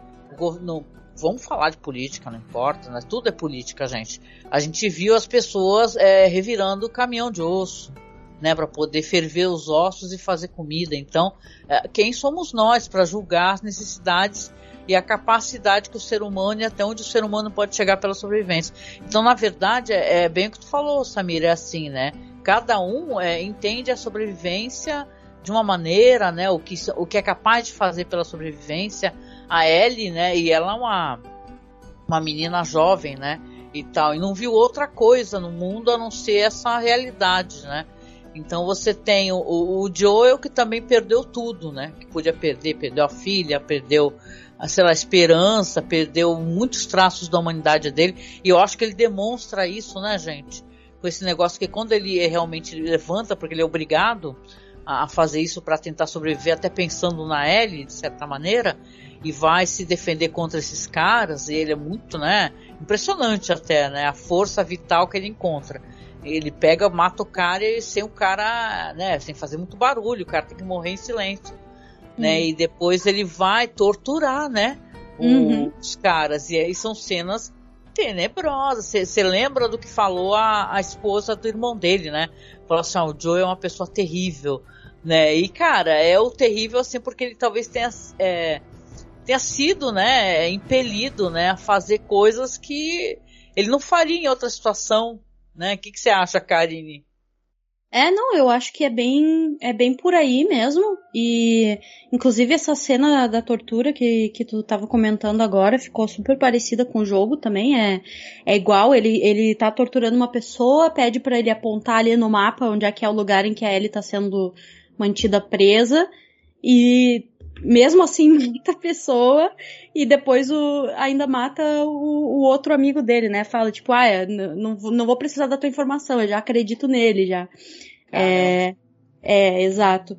no- vamos falar de política, não importa, né? Tudo é política, gente. A gente viu as pessoas é, revirando o caminhão de osso. Né, para poder ferver os ossos e fazer comida. Então, é, quem somos nós para julgar as necessidades e a capacidade que o ser humano e até onde o ser humano pode chegar pela sobrevivência. Então, na verdade, é, é bem o que tu falou, Samir, é assim, né? Cada um é, entende a sobrevivência de uma maneira, né? O que, o que é capaz de fazer pela sobrevivência. A Ellie, né? E ela é uma, uma menina jovem, né? E tal, e não viu outra coisa no mundo a não ser essa realidade, né? Então você tem o, o Joel que também perdeu tudo, né? Que podia perder, perdeu a filha, perdeu sei lá, esperança, perdeu muitos traços da humanidade dele. E eu acho que ele demonstra isso, né, gente? Com esse negócio que quando ele realmente levanta, porque ele é obrigado a fazer isso para tentar sobreviver, até pensando na Ellie, de certa maneira, e vai se defender contra esses caras, e ele é muito, né, impressionante até, né, a força vital que ele encontra. Ele pega, mata o cara e sem o cara, né, sem fazer muito barulho, o cara tem que morrer em silêncio né? E depois ele vai torturar, né? Uhum. Os caras. E aí são cenas tenebrosas. Você lembra do que falou a, a esposa do irmão dele, né? Falou assim: ah, o Joe é uma pessoa terrível, né? E cara, é o terrível assim porque ele talvez tenha. É, tenha sido, né, impelido, né, a fazer coisas que ele não faria em outra situação, né? O que, que você acha, Karine? É, não, eu acho que é bem, é bem por aí mesmo. E, inclusive, essa cena da tortura que, que tu tava comentando agora ficou super parecida com o jogo também. É, é igual, ele, ele tá torturando uma pessoa, pede para ele apontar ali no mapa onde é que é o lugar em que a Ellie tá sendo mantida presa. E mesmo assim mata a pessoa e depois o, ainda mata o, o outro amigo dele, né? Fala, tipo, ah, é, não, não vou precisar da tua informação, eu já acredito nele já. É, é, exato.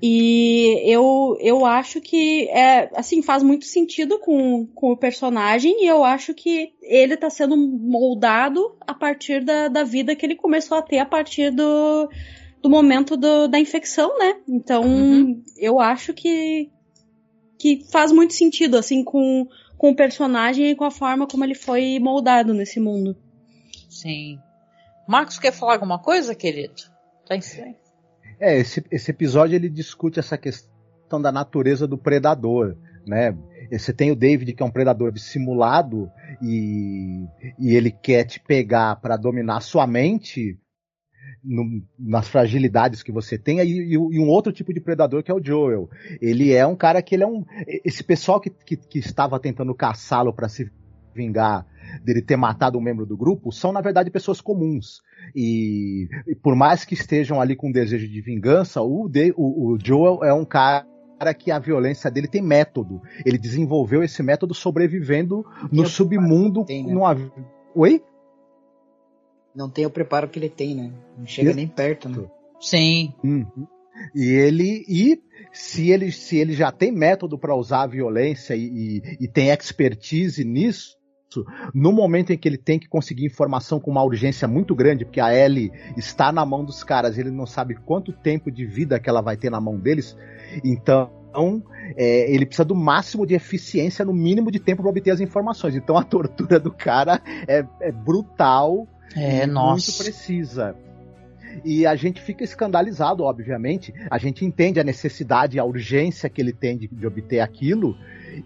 E eu, eu acho que, é, assim, faz muito sentido com, com o personagem e eu acho que ele tá sendo moldado a partir da, da vida que ele começou a ter a partir do, do momento do, da infecção, né? Então, uhum. eu acho que, que faz muito sentido, assim, com, com o personagem e com a forma como ele foi moldado nesse mundo. Sim. Marcos, quer falar alguma coisa, querido? Tá em silêncio. É, esse, esse episódio ele discute essa questão da natureza do predador, né? Você tem o David que é um predador dissimulado e, e ele quer te pegar para dominar sua mente no, nas fragilidades que você tem, e, e, um outro tipo de predador que é o Joel. Ele é um cara que ele é um. Esse pessoal que, que, que estava tentando caçá-lo para se vingar dele ter matado um membro do grupo são, na verdade, pessoas comuns. E, e por mais que estejam ali com desejo de vingança, o, de, o, o Joel é um cara que a violência dele tem método. Ele desenvolveu esse método sobrevivendo no submundo. Tem, né? numa... Oi? Não tem o preparo que ele tem, né? Não chega nem perto, né? Sim. Uhum. E ele e se ele se ele já tem método para usar a violência e, e, e, tem expertise nisso, no momento em que ele tem que conseguir informação com uma urgência muito grande, porque a Ellie está na mão dos caras, ele não sabe quanto tempo de vida que ela vai ter na mão deles, então é, ele precisa do máximo de eficiência, no mínimo de tempo para obter as informações. Então a tortura do cara é, é brutal é, nossa. muito precisa. E a gente fica escandalizado, obviamente. A gente entende a necessidade, a urgência que ele tem de, de obter aquilo,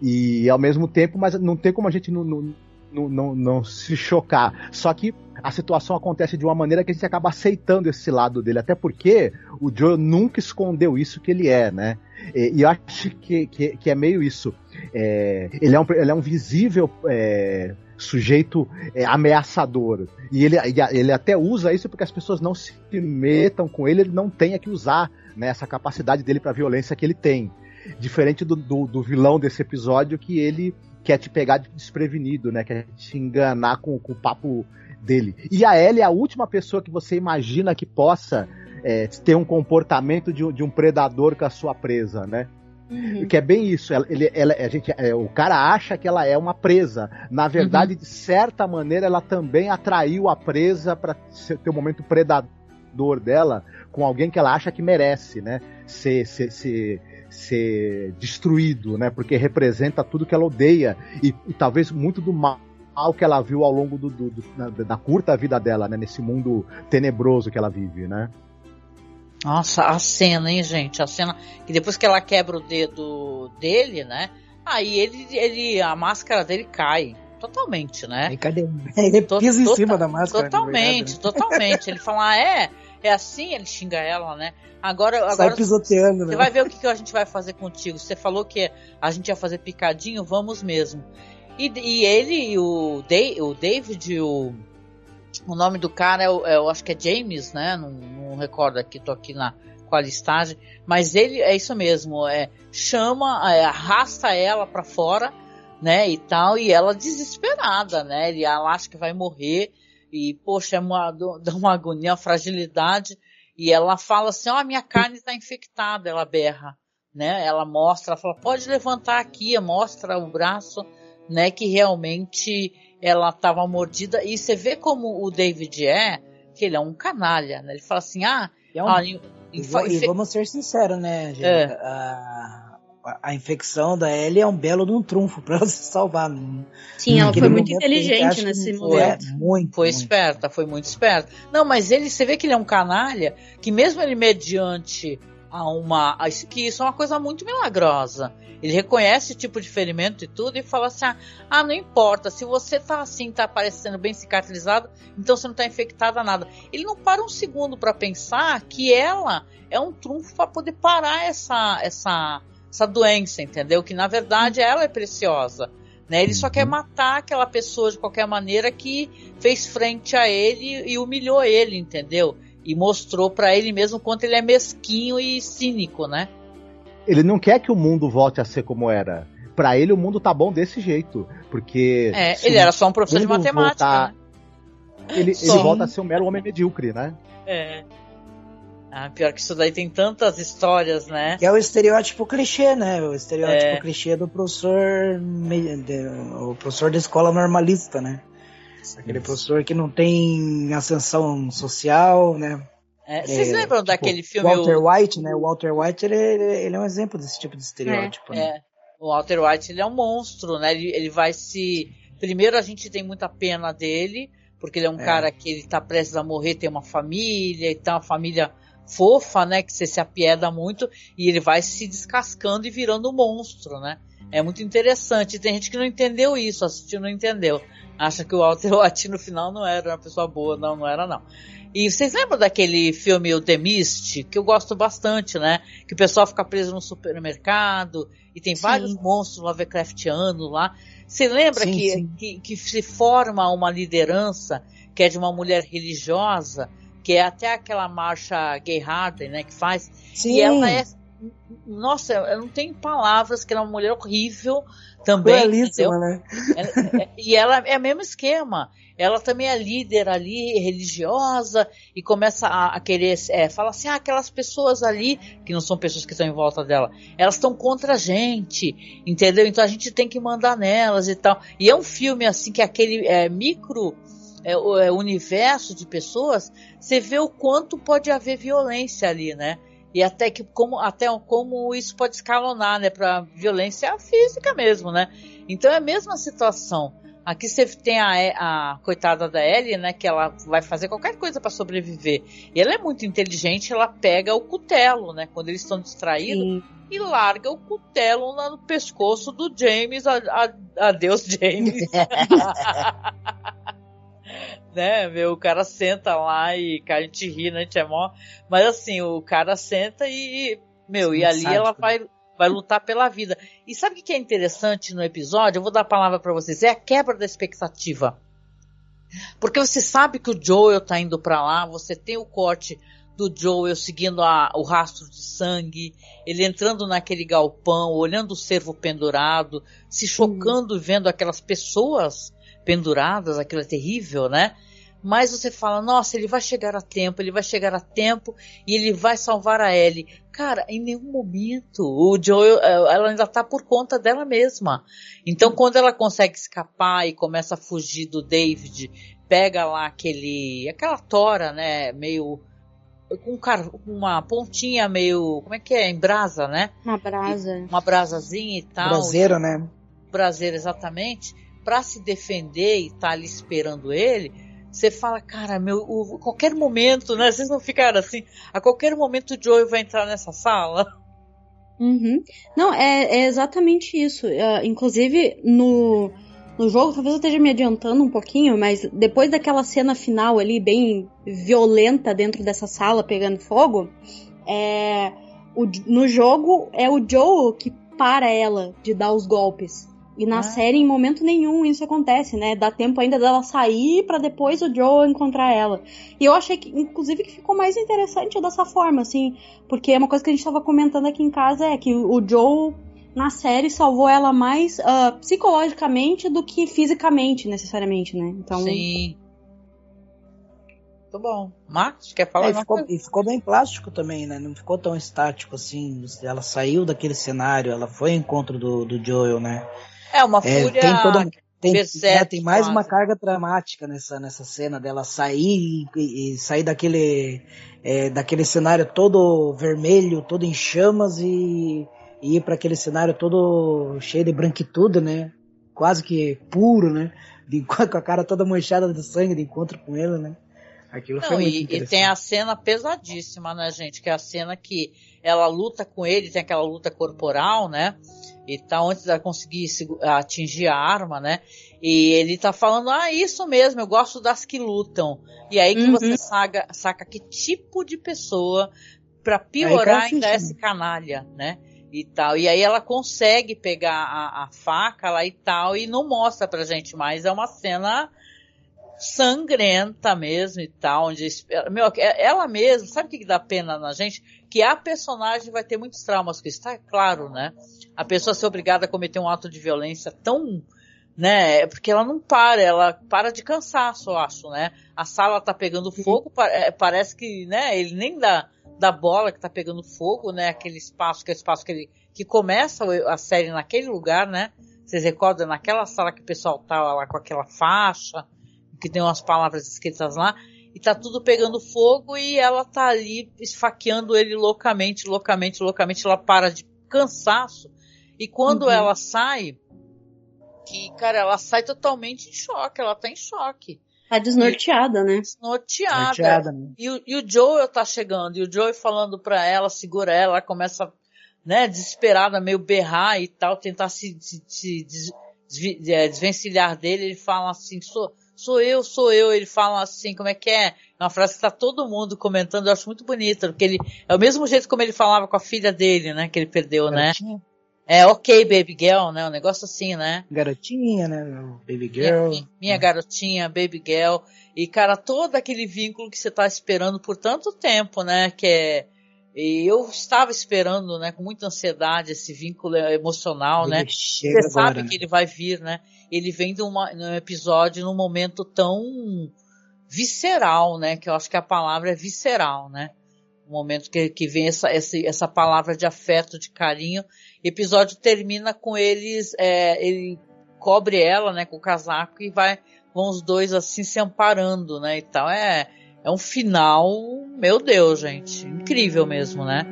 e ao mesmo tempo, mas não tem como a gente não, não, não, não, se chocar. Só que a situação acontece de uma maneira que a gente acaba aceitando esse lado dele, até porque o Joe nunca escondeu isso que ele é, né? E, e eu acho que, que, que, é meio isso. É, ele, é um, ele é um visível. É, sujeito é, ameaçador. E ele, ele até usa isso porque as pessoas não se metam com ele, ele não tenha que usar né, essa capacidade dele para violência que ele tem. Diferente do, do, do, vilão desse episódio que ele quer te pegar desprevenido, né? Quer te enganar com, com o papo dele. E a Ellie é a última pessoa que você imagina que possa é, ter um comportamento de, de um predador com a sua presa, né? Uhum. Que é bem isso. Ela, ele, ela, a gente, é, o cara acha que ela é uma presa. Na verdade, uhum. de certa maneira, ela também atraiu a presa para ter o um momento predador dela com alguém que ela acha que merece, né? Ser, ser, ser, ser destruído, né? Porque representa tudo que ela odeia e, e talvez muito do mal que ela viu ao longo do, do, do, da curta vida dela, né? Nesse mundo tenebroso que ela vive, né? Nossa, a cena, hein, gente? A cena que depois que ela quebra o dedo dele, né? Aí ele, ele a máscara dele cai. Totalmente, né? E cadê? Ele pisa em cima da máscara. Totalmente, né? totalmente. Ele fala, ah, é, é assim, ele xinga ela, né? Agora, Sai agora pisoteando, você né? vai ver o que, que a gente vai fazer contigo. Você falou que a gente ia fazer picadinho, vamos mesmo. E, e ele, o, Dave, o David, o, o nome do cara, é, é, eu acho que é James, né? Não, não recordo aqui, tô aqui na, com a listagem, mas ele é isso mesmo, é chama, é, arrasta ela para fora, né, e tal, e ela desesperada, né, ele ela acha que vai morrer e poxa, é uma, dá uma agonia, uma fragilidade, e ela fala assim, ó, oh, minha carne está infectada, ela berra, né, ela mostra, ela fala, pode levantar aqui, mostra o braço, né, que realmente ela estava mordida, e você vê como o David é, que ele é um canalha, né, ele fala assim, ah, é um... ah, e, e, vamos ser sinceros, né, gente? É. A, a, infecção da Ellie é um belo de um trunfo para ela se salvar. Sim, ela foi muito inteligente nesse momento. É, muito. Foi muito. esperta, foi muito esperta. Não, mas ele, você vê que ele é um canalha, que mesmo ele mediante a uma. que isso é uma coisa muito milagrosa. Ele reconhece o tipo de ferimento e tudo e fala assim: ah, ah, não importa, se você tá assim, tá parecendo bem cicatrizado, então você não tá infectada nada. Ele não para um segundo para pensar que ela é um trunfo para poder parar essa, essa, essa doença, entendeu? Que na verdade ela é preciosa. Né? Ele só quer uhum. matar aquela pessoa de qualquer maneira que fez frente a ele e humilhou ele, entendeu? E mostrou para ele mesmo quanto ele é mesquinho e cínico, né? Ele não quer que o mundo volte a ser como era. Para ele o mundo tá bom desse jeito, porque É, ele era só um professor de matemática. Voltar, né? ele, ele volta a ser um mero homem medíocre, né? É. Ah, pior que isso daí tem tantas histórias, né? Que é o estereótipo clichê, né? O estereótipo é. clichê do professor. O professor da escola normalista, né? Aquele Isso. professor que não tem ascensão social, né? É, vocês é, lembram tipo, daquele filme? Walter o... White, né? O Walter White, ele, ele, é um exemplo desse tipo de estereótipo. É, né? é. O Walter White, ele é um monstro, né? Ele, ele vai se... Primeiro a gente tem muita pena dele, porque ele é um é. cara que ele tá prestes a morrer, tem uma família, e tá uma família fofa, né? Que você se apieda muito, e ele vai se descascando e virando um monstro, né? É muito interessante. Tem gente que não entendeu isso, assistiu não entendeu. Acha que o Walter White no final não era uma pessoa boa, não, não era não. E vocês lembram daquele filme O The Mist, que eu gosto bastante, né? Que o pessoal fica preso no supermercado e tem sim. vários monstros Lovecraftianos lá. Você lembra sim, que, sim. que, que se forma uma liderança que é de uma mulher religiosa, que é até aquela marcha Gay Harden, né, que faz. E ela é nossa, eu não tenho palavras, que ela é uma mulher horrível também. Né? É, é, e ela é o mesmo esquema. Ela também é líder ali, religiosa, e começa a, a querer, é, fala assim, ah, aquelas pessoas ali, que não são pessoas que estão em volta dela, elas estão contra a gente, entendeu? Então a gente tem que mandar nelas e tal. E é um filme assim, que é aquele é, micro é, o, é, universo de pessoas, você vê o quanto pode haver violência ali, né? E até que como até como isso pode escalonar, né, para violência física mesmo, né? Então é a mesma situação. Aqui você tem a, a coitada da Ellie, né, que ela vai fazer qualquer coisa para sobreviver. E ela é muito inteligente, ela pega o cutelo, né, quando eles estão distraídos. Sim. E larga o cutelo no pescoço do James. Adeus, James. né, meu, o cara senta lá e cara, a gente ri, né, a gente é mó, mas assim, o cara senta e, meu, Sim, e ali ela vai, vai lutar pela vida. E sabe o que é interessante no episódio? Eu vou dar a palavra para vocês, é a quebra da expectativa. Porque você sabe que o Joel tá indo para lá, você tem o corte do Joel seguindo a, o rastro de sangue, ele entrando naquele galpão, olhando o cervo pendurado, se chocando vendo aquelas pessoas penduradas, aquilo é terrível, né? Mas você fala, nossa, ele vai chegar a tempo, ele vai chegar a tempo e ele vai salvar a Ellie. Cara, em nenhum momento o Joel, eh, ela ainda tá por conta dela mesma. Então quando ela consegue escapar e começa a fugir do David, pega lá aquele, aquela tora, né, meio com uma pontinha meio, como é que é, em brasa, né? Uma brasa. E, uma brasazinha e tal. Braseiro, né? Braseiro, exatamente para se defender e tá ali esperando ele, você fala, cara, meu, o, qualquer momento, né? Vocês não ficaram assim, a qualquer momento o Joey vai entrar nessa sala. Uhum. Não, é, é, exatamente isso. Uh, inclusive, no, no jogo, talvez eu esteja me adiantando um pouquinho, mas depois daquela cena final ali, bem violenta dentro dessa sala pegando fogo, é, o, no jogo é o Joe que para ela de dar os golpes E na ah. série, em momento nenhum, isso acontece, né? Dá tempo ainda dela sair para depois o Joe encontrar ela. E eu achei que, inclusive, que ficou mais interessante dessa forma, assim. Porque é uma coisa que a gente tava comentando aqui em casa é que o Joe, na série, salvou ela mais uh, psicologicamente do que fisicamente, necessariamente, né? Então. Sim. Muito bom. Marcos, quer falar? É, ficou, e ficou bem plástico também, né? Não ficou tão estático assim. Ela saiu daquele cenário, ela foi ao encontro do, do Joel, né? É, uma fúria. É, tem toda, tem, né, tem mais uma carga dramática nessa, nessa cena dela sair e, e sair daquele, é, daquele cenário todo vermelho, todo em chamas e, e ir para aquele cenário todo cheio de branquitude, né? Quase que puro, né? De, com a cara toda manchada de sangue de encontro com ele, né? Aquilo Não, foi muito e, e tem a cena pesadíssima, né, gente? Que é a cena que ela luta com ele, tem aquela luta corporal, né? E tá antes de conseguir atingir a arma, né? E ele tá falando, ah, isso mesmo, eu gosto das que lutam. E aí que uhum. você saca, saca que tipo de pessoa, para piorar ainda é esse canalha, né? E tal. E aí ela consegue pegar a, a faca lá e tal, e não mostra pra gente mais. É uma cena sangrenta mesmo e tal, onde meu, é, ela mesma, sabe o que dá pena na gente? Que a personagem vai ter muitos traumas com isso, tá claro, né? A pessoa ser obrigada a cometer um ato de violência tão, né? Porque ela não para, ela para de cansaço, eu acho, né? A sala tá pegando fogo, é, parece que, né? Ele nem dá da bola que tá pegando fogo, né? Aquele espaço, que é o espaço que ele, que começa a série naquele lugar, né? Vocês recordam naquela sala que o pessoal tava lá com aquela faixa, que tem umas palavras escritas lá, e tá tudo pegando fogo e ela tá ali esfaqueando ele loucamente, loucamente, loucamente, ela para de cansaço. E quando uhum. ela sai, que, cara, ela sai totalmente em choque, ela tá em choque. Tá desnorteada, né? Desnorteada. desnorteada né? E, o, e o Joel tá chegando, e o Joel falando pra ela, segura ela, ela começa, né, desesperada, meio berrar e tal, tentar se, se, se des, é, desvencilhar dele, ele fala assim, sou, sou eu, sou eu. Ele fala assim, como é que é? É uma frase que tá todo mundo comentando, eu acho muito bonita, porque ele, é o mesmo jeito como ele falava com a filha dele, né, que ele perdeu, né? É, ok, baby girl, né? Um negócio assim, né? Garotinha, né? Baby girl. Minha, minha garotinha, baby girl. E, cara, todo aquele vínculo que você tá esperando por tanto tempo, né? Que é, e eu estava esperando, né, com muita ansiedade esse vínculo emocional, ele né? Você agora, sabe né? que ele vai vir, né? Ele vem de, uma, de um episódio num momento tão visceral, né? Que eu acho que a palavra é visceral, né? O momento que, que vem essa, essa, essa palavra de afeto, de carinho. Episódio termina com eles, é, ele cobre ela, né, com o casaco e vai, vão os dois assim se amparando, né, e tal. É, é um final, meu Deus, gente, incrível mesmo, né?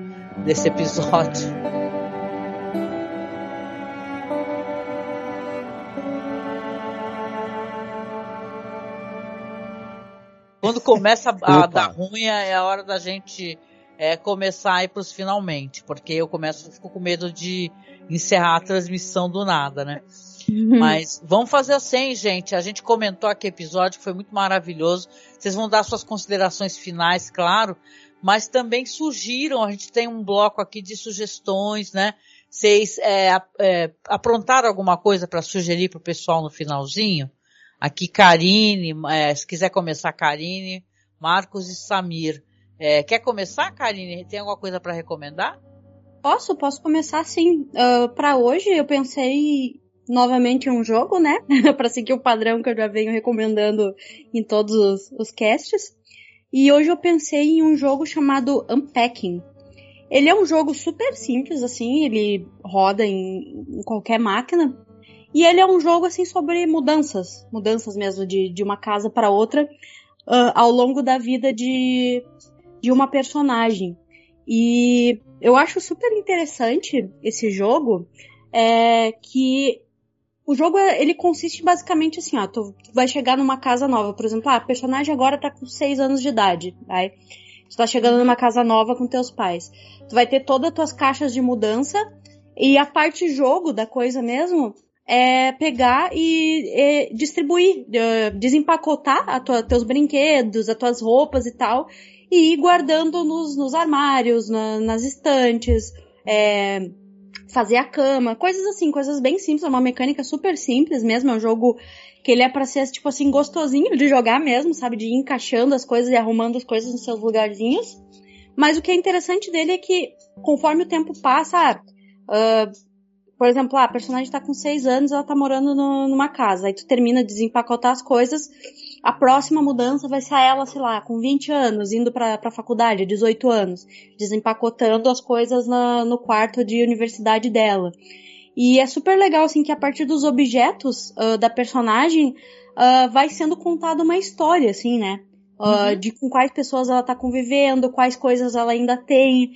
Desse episódio. Quando começa a, a dar ruim, é a hora da gente é, começar a ir pros finalmente, porque eu começo, fico com medo de encerrar a transmissão do nada, né? Uhum. Mas vamos fazer assim, gente. A gente comentou aqui episódio que foi muito maravilhoso. Vocês vão dar suas considerações finais, claro. Mas também surgiram, a gente tem um bloco aqui de sugestões, né? Vocês é, é, aprontaram alguma coisa para sugerir para o pessoal no finalzinho? Aqui, Karine, é, se quiser começar, Karine, Marcos e Samir. É, quer começar, Karine? Tem alguma coisa para recomendar? Posso, posso começar sim. Uh, para hoje eu pensei novamente um jogo, né? para seguir o padrão que eu já venho recomendando em todos os, os casts. E hoje eu pensei em um jogo chamado Unpacking. Ele é um jogo super simples, assim, ele roda em, em qualquer máquina. E ele é um jogo, assim, sobre mudanças. Mudanças mesmo, de, de uma casa para outra, uh, ao longo da vida de, de uma personagem. E eu acho super interessante esse jogo, é que o jogo, ele consiste basicamente assim, ó, tu vai chegar numa casa nova, por exemplo, ah, a personagem agora tá com 6 anos de idade, vai. Tu tá chegando numa casa nova com teus pais. Tu vai ter todas as tuas caixas de mudança e a parte jogo da coisa mesmo é pegar e, e distribuir, uh, desempacotar tua, teus brinquedos, as tuas roupas e tal, e ir guardando nos, nos armários, na, nas estantes, é, fazer a cama, coisas assim, coisas bem simples, é uma mecânica super simples mesmo, é um jogo que ele é para ser tipo assim gostosinho de jogar mesmo, sabe, de ir encaixando as coisas e arrumando as coisas nos seus lugarzinhos. Mas o que é interessante dele é que conforme o tempo passa, uh, por exemplo, ah, a personagem tá com 6 anos, ela tá morando no, numa casa, aí tu termina de desempacotar as coisas, a próxima mudança vai ser ela, sei lá, com 20 anos, indo pra, pra faculdade, 18 anos, desempacotando as coisas na, no quarto de universidade dela. E é super legal, assim, que a partir dos objetos uh, da personagem uh, vai sendo contada uma história, assim, né? Uh. De com quais pessoas ela tá convivendo, quais coisas ela ainda tem,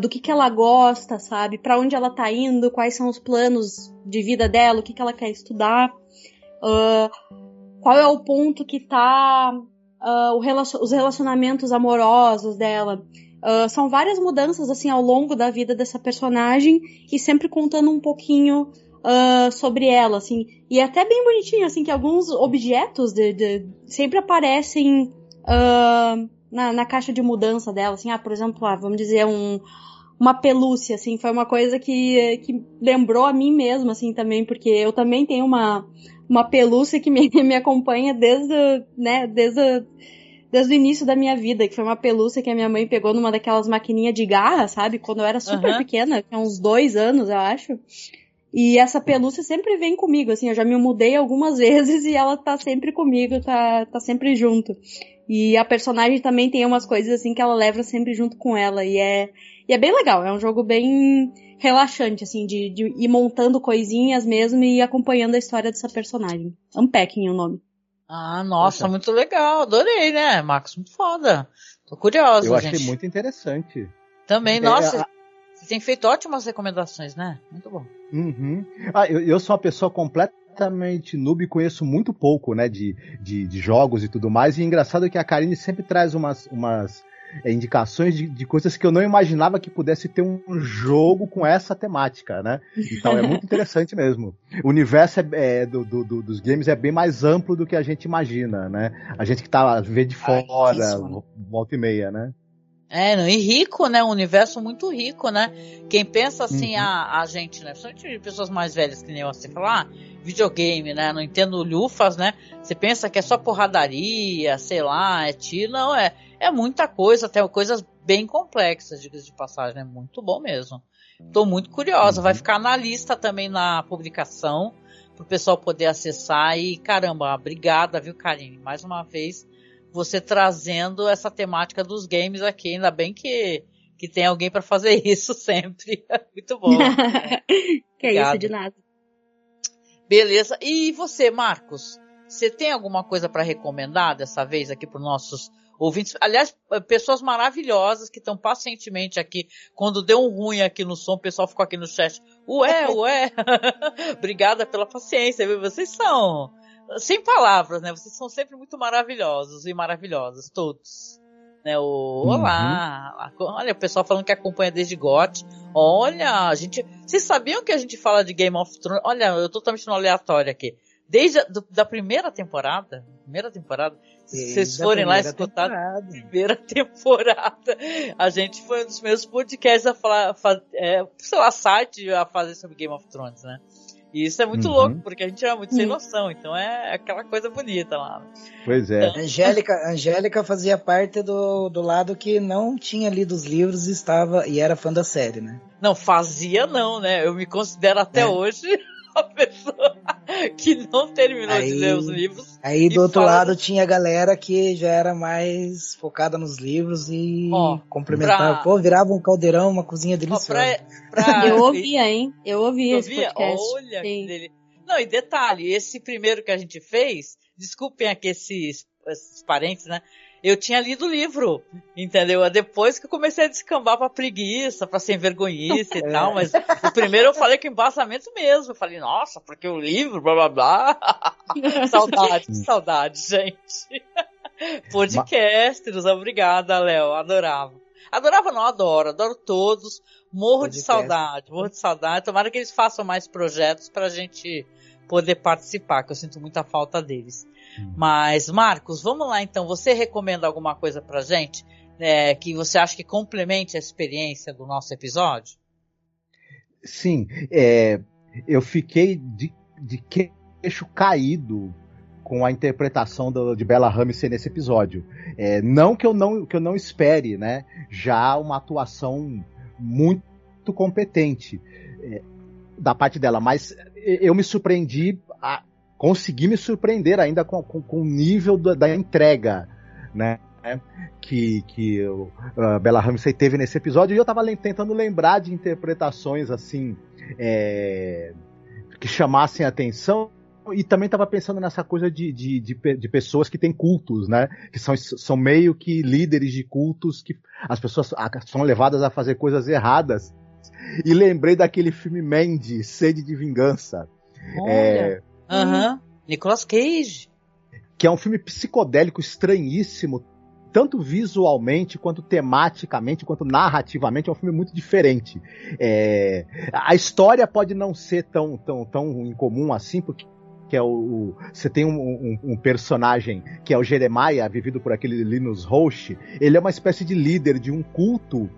do que que ela gosta, sabe? Para onde ela tá indo, quais são os planos de vida dela, o que que ela quer estudar. qual é o ponto que tá relacion os relacionamentos amorosos dela. Uh, são várias mudanças assim ao longo da vida dessa personagem e sempre contando um pouquinho uh, sobre ela, assim. E é até bem bonitinho, assim, que alguns objetos de, de sempre aparecem uh, na, na, caixa de mudança dela, assim. Ah, por exemplo, ah, vamos dizer um uma pelúcia, assim, foi uma coisa que, que lembrou a mim mesma, assim, também, porque eu também tenho uma, uma pelúcia que me, me acompanha desde, né, desde desde o início da minha vida, que foi uma pelúcia que a minha mãe pegou numa daquelas maquininhas de garra, sabe? Quando eu era super uhum. pequena, tinha uns dois anos, eu acho. E essa pelúcia sempre vem comigo, assim, eu já me mudei algumas vezes e ela tá sempre comigo, tá, tá sempre junto. E a personagem também tem umas coisas assim que ela leva sempre junto com ela e é, e é bem legal, é um jogo bem relaxante, assim, de, de ir montando coisinhas mesmo e acompanhando a história dessa personagem. Unpacking é o nome. Ah, nossa, muito legal. Adorei, né, Marcos? Muito foda. Tô curiosa, Eu gente. achei muito interessante. Também, é, nossa. É, você tem feito ótimas recomendações, né? Muito bom. Uhum. Ah, eu, eu sou uma pessoa completamente noob e conheço muito pouco, né, de, de, de, jogos e tudo mais. E é engraçado que a Karine sempre traz umas, umas é, indicações de, de, coisas que eu não imaginava que pudesse ter um jogo com essa temática, né? Então é muito interessante mesmo. O universo é, é, do, do, do, dos games é bem mais amplo do que a gente imagina, né? A gente que tá vê de fora, ah, volta e meia, né? É, e rico, né? Um universo muito rico, né? Quem pensa assim, uhum. a, a gente, né? Principalmente pessoas mais velhas que nem você falar, ah, videogame, né? Não entendo lufas, né? Você pensa que é só porradaria, sei lá, é tiro. Não, é, é muita coisa, até coisas bem complexas, diga de passagem. É muito bom mesmo. Tô muito curiosa. Vai uhum. ficar na lista também na publicação, pro pessoal poder acessar. E caramba, obrigada, viu, Karine? Mais uma vez você trazendo essa temática dos games aqui. Ainda bem que, que tem alguém para fazer isso sempre. Muito bom. que é isso, de nada. Beleza. E você, Marcos? Você tem alguma coisa para recomendar dessa vez aqui para os nossos ouvintes? Aliás, pessoas maravilhosas que estão pacientemente aqui. Quando deu um ruim aqui no som, o pessoal ficou aqui no chat. Ué, ué. Obrigada pela paciência, viu? Vocês são sem palavras, né? Vocês são sempre muito maravilhosos e maravilhosas, todos. Né, o, uhum. Olá! Olha, o pessoal falando que acompanha desde GOT. Olha, a gente. Vocês sabiam que a gente fala de Game of Thrones? Olha, eu tô totalmente no aleatório aqui. Desde a do, da primeira temporada, primeira temporada, se vocês forem lá escutar a primeira temporada, a gente foi um dos meus podcasts a falar, é, sei lá, site a fazer sobre Game of Thrones, né? E isso é muito uhum. louco, porque a gente era muito sem noção, então é aquela coisa bonita lá. Pois é. Então, Angélica, Angélica fazia parte do, do lado que não tinha lido os livros e estava e era fã da série, né? Não, fazia não, né? Eu me considero até é. hoje a pessoa que não terminou aí, de ler os livros. Aí do outro fala... lado tinha a galera que já era mais focada nos livros e oh, complementava. Pra... Pô, virava um caldeirão, uma cozinha deliciosa. Oh, pra... Pra... Eu ouvia, hein? Eu ouvia, esse podcast. Olha Sim. dele. Não, e detalhe, esse primeiro que a gente fez, desculpem aqui esses, esses parentes, né? Eu tinha lido o livro, entendeu? É depois que eu comecei a descambar pra preguiça, pra sem vergonhice e tal, mas o primeiro eu falei que embasamento mesmo. Eu falei, nossa, porque o livro, blá blá blá. saudade, saudade, gente. Podcasters, obrigada, Léo, adorava. Adorava, não, adoro, adoro todos. Morro Podcast. de saudade, morro de saudade. Tomara que eles façam mais projetos pra gente poder participar, que eu sinto muita falta deles. Mas, Marcos, vamos lá então. Você recomenda alguma coisa pra gente é, que você acha que complemente a experiência do nosso episódio? Sim, é, eu fiquei de, de queixo caído com a interpretação do, de Bella Ramsey nesse episódio. É, não que eu não que eu não espere, né? Já uma atuação muito competente é, da parte dela, mas eu me surpreendi, a, consegui me surpreender ainda com, com, com o nível da, da entrega, né? Que, que uh, Bella Ramsey teve nesse episódio e eu tava tentando lembrar de interpretações assim é, que chamassem atenção e também estava pensando nessa coisa de, de, de, de, pessoas que têm cultos, né? Que são, são meio que líderes de cultos que as pessoas são levadas a fazer coisas erradas. E lembrei daquele filme Mandy, Sede de Vingança. Olha. É, Aham. Uhum. Nicolas Cage. Que é um filme psicodélico estranhíssimo, tanto visualmente, quanto tematicamente, quanto narrativamente, é um filme muito diferente. É, a história pode não ser tão, tão, tão incomum assim, porque que é o, o você tem um, um, um, personagem que é o Jeremiah, vivido por aquele Linus Roche. Ele é uma espécie de líder de um culto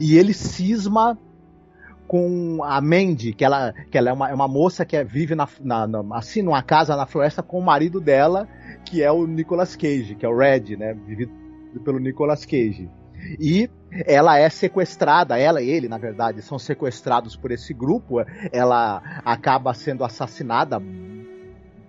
e ele cisma com a Mandy, que ela, que ela é, uma, é uma moça que é, vive na, na, na, assim numa casa na floresta com o marido dela, que é o Nicolas Cage, que é o Red, né, vivido pelo Nicolas Cage. E ela é sequestrada, ela e ele, na verdade, são sequestrados por esse grupo. Ela acaba sendo assassinada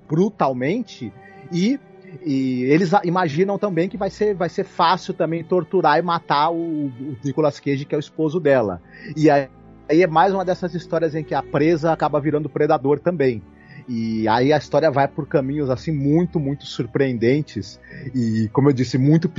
brutalmente e, e eles imaginam também que vai ser, vai ser fácil também torturar e matar o, o Nicolas Cage, que é o esposo dela. E aí, aí é mais uma dessas histórias em que a presa acaba virando predador também. E aí a história vai por caminhos assim muito, muito surpreendentes e, como eu disse, muito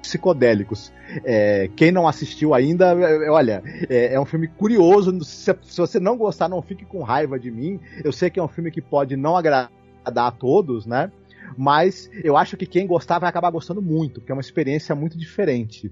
psicodélicos. É, quem não assistiu ainda, é, olha, é, é, um filme curioso. Se, se, você não gostar, não fique com raiva de mim. Eu sei que é um filme que pode não agradar dar a todos, né? Mas eu acho que quem gostar vai acabar gostando muito, porque é uma experiência muito diferente.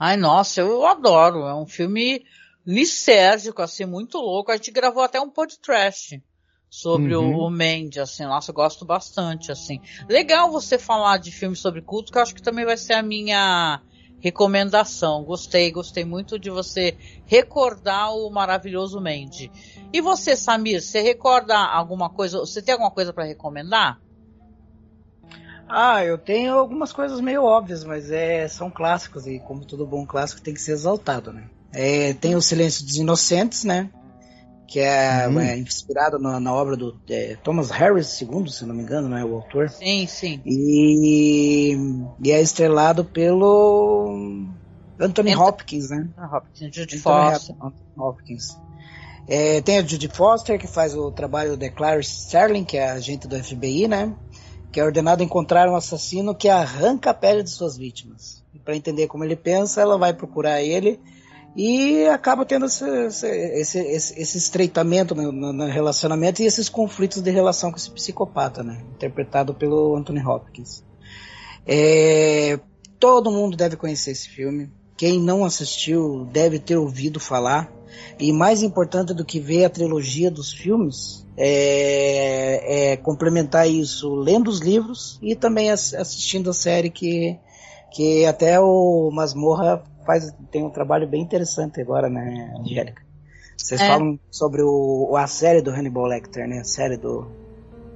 Ai, nossa, eu adoro. É um filme lisérgico, assim, muito louco. A gente gravou até um podcast sobre uhum. o, o Mandy, assim, nossa, eu gosto bastante, assim. Legal você falar de filmes sobre culto, que eu acho que também vai ser a minha recomendação. Gostei, gostei muito de você recordar o maravilhoso Mandy. E você, Samir, você recorda alguma coisa? Você tem alguma coisa para recomendar? Ah, eu tenho algumas coisas meio óbvias, mas é, são clássicos e como todo bom clássico tem que ser exaltado, né? É, tem o Silêncio dos Inocentes, né? Que é, uhum. é inspirado na, na, obra do é, Thomas Harris II, se não me engano, não é o autor? Sim, sim. E, e é estrelado pelo Anthony Hopkins, né? Hopkins, Judy Foster. Hopkins. É, tem a Judy Foster, que faz o trabalho de Clarice Sterling, que é agente do FBI, né? Que é ordenado a encontrar um assassino que arranca a pele de suas vítimas. E para entender como ele pensa, ela vai procurar ele e acaba tendo esse, esse, esse, esse estreitamento no, no, relacionamento e esses conflitos de relação com esse psicopata, né? Interpretado pelo Anthony Hopkins. É, todo mundo deve conhecer esse filme. Quem não assistiu deve ter ouvido falar. E mais importante do que ver a trilogia dos filmes é, é complementar isso lendo os livros e também assistindo a série que, que até o Masmorra faz, tem um trabalho bem interessante agora, né, Angélica? Vocês é. falam sobre o, a série do Hannibal Lecter, né? A série do.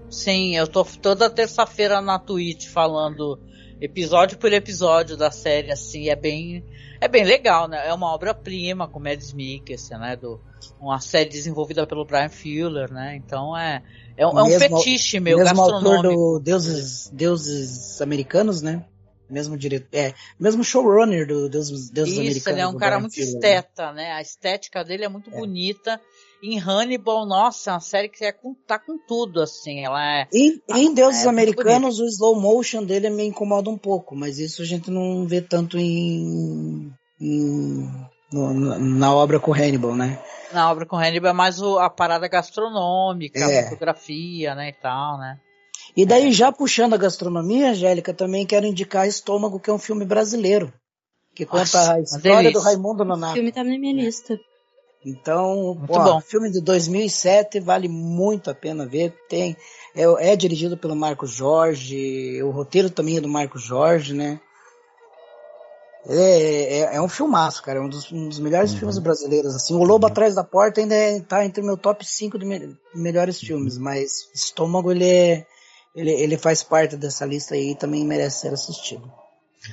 Sim, eu tô toda terça-feira na Twitch falando episódio por episódio da série, assim, é bem é bem legal, né? É uma obra-prima com Mads Mikkelsen, né? Do, uma série desenvolvida pelo Brian Fuller, né? Então é, é, um, mesmo, é um fetiche meu mesmo gastronômico. autor do Deuses, Deuses Americanos, né? Mesmo diretor, é, mesmo showrunner do Deuses, Deuses Isso, Americanos. ele é um cara muito Fuller, esteta, né? A estética dele é muito é. bonita. Em Hannibal, nossa, é uma série que é com, tá com tudo, assim. Ela é. Em, em Deuses é Americanos, o slow motion dele me incomoda um pouco, mas isso a gente não vê tanto em. em no, na obra com Hannibal, né? Na obra com Hannibal é mais o, a parada gastronômica, é. a fotografia, né, e tal, né? E daí, já puxando a gastronomia, Angélica, também quero indicar Estômago, que é um filme brasileiro. Que conta Nossa, a história do Raimundo Nonato. O filme tá na minha lista. Então, muito ó, bom. filme de 2007 vale muito a pena ver. Tem é, é, dirigido pelo Marcos Jorge, o roteiro também é do Marcos Jorge, né? É, é, é, um filmaço, cara. É um dos, um dos melhores uhum. filmes brasileiros. Assim, o Lobo Atrás da Porta ainda é, tá entre o meu top 5 de me, melhores filmes, mas Estômago ele, é, ele, ele faz parte dessa lista aí e também merece ser assistido.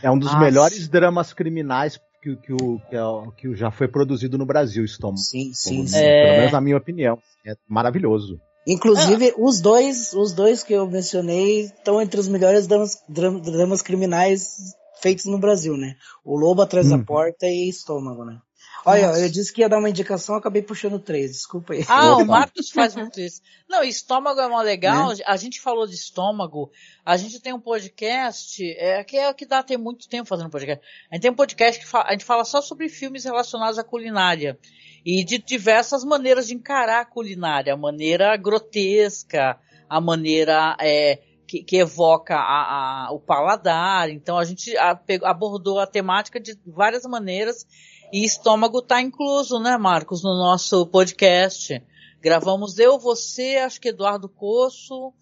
É um dos Nossa. melhores dramas criminais que, que, o, que, que já foi produzido no Brasil, Estômago. Sim, sim, sim. É... Pelo menos na minha opinião. É maravilhoso. Inclusive, ah. os dois, os dois que eu mencionei estão entre os melhores dramas, dramas criminais feitos no Brasil, né? O Lobo Atrás hum. da Porta e Estômago, né? Olha, Nossa. eu disse que ia dar uma indicação, acabei puxando três, desculpa aí. Ah, o Marcos faz muito isso. Não, estômago é mó legal, né? a gente falou de estômago, a gente tem um podcast, é, que é o que dá, tem muito tempo fazendo podcast. A gente tem um podcast que a gente fala só sobre filmes relacionados à culinária. E de diversas maneiras de encarar a culinária, a maneira grotesca, a maneira é, que, que, evoca a, a, o paladar. Então a gente a, abordou a temática de várias maneiras e estômago está incluso, né, Marcos, no nosso podcast. Gravamos eu, você, acho que Eduardo Coço.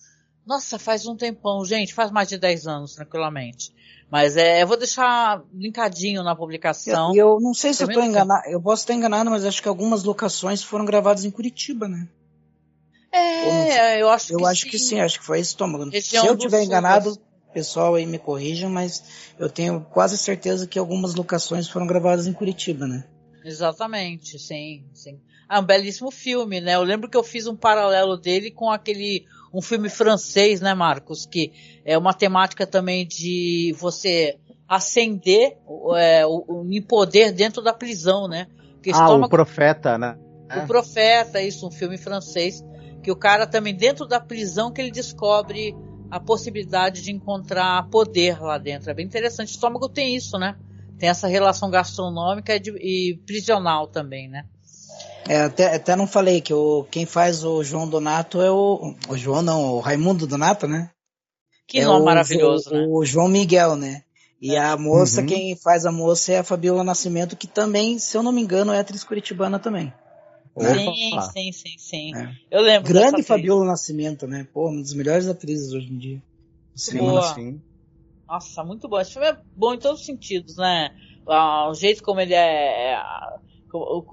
Nossa, faz um tempão, gente, faz mais de 10 anos, tranquilamente. Mas é, eu vou deixar linkadinho na publicação. E eu, eu, não sei se eu estou enganado, eu posso estar enganado, mas acho que algumas locações foram gravadas em Curitiba, né? É, eu acho eu que acho sim. que sim, acho que foi estômago. Região se eu tiver enganado, pessoal aí me corrijam, mas eu tenho quase certeza que algumas locações foram gravadas em Curitiba, né? Exatamente, sim, sim. Ah, um belíssimo filme, né? Eu lembro que eu fiz um paralelo dele com aquele um filme francês, né, Marcos, que é uma temática também de você acender é, o, o poder dentro da prisão, né? Que ah, estômago... o profeta, né? O profeta, isso, um filme francês que o cara também dentro da prisão que ele descobre a possibilidade de encontrar poder lá dentro. É bem interessante. O estômago tem isso, né? Tem essa relação gastronômica e, de, e prisional também, né? É, até, até não falei que o, quem faz o João Donato é o. O João não, o Raimundo Donato, né? Que é nome o, maravilhoso, o, né? O João Miguel, né? E é. a moça, uhum. quem faz a moça é a Fabiola Nascimento, que também, se eu não me engano, é atriz curitibana também. Sim, sim, sim, sim. É. Eu lembro. Grande Fabiola Nascimento, né? Pô, uma das melhores atrizes hoje em dia. Sim, sim. Nossa, muito bom. Esse filme é bom em todos os sentidos, né? Ah, o jeito como ele é, é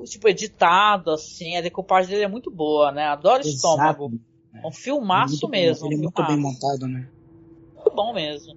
tipo, editado, assim, a decupagem dele é muito boa, né? Adoro Exato. Estômago. É um filmaço é mesmo. Ele é muito bem montado, né? Muito bom mesmo.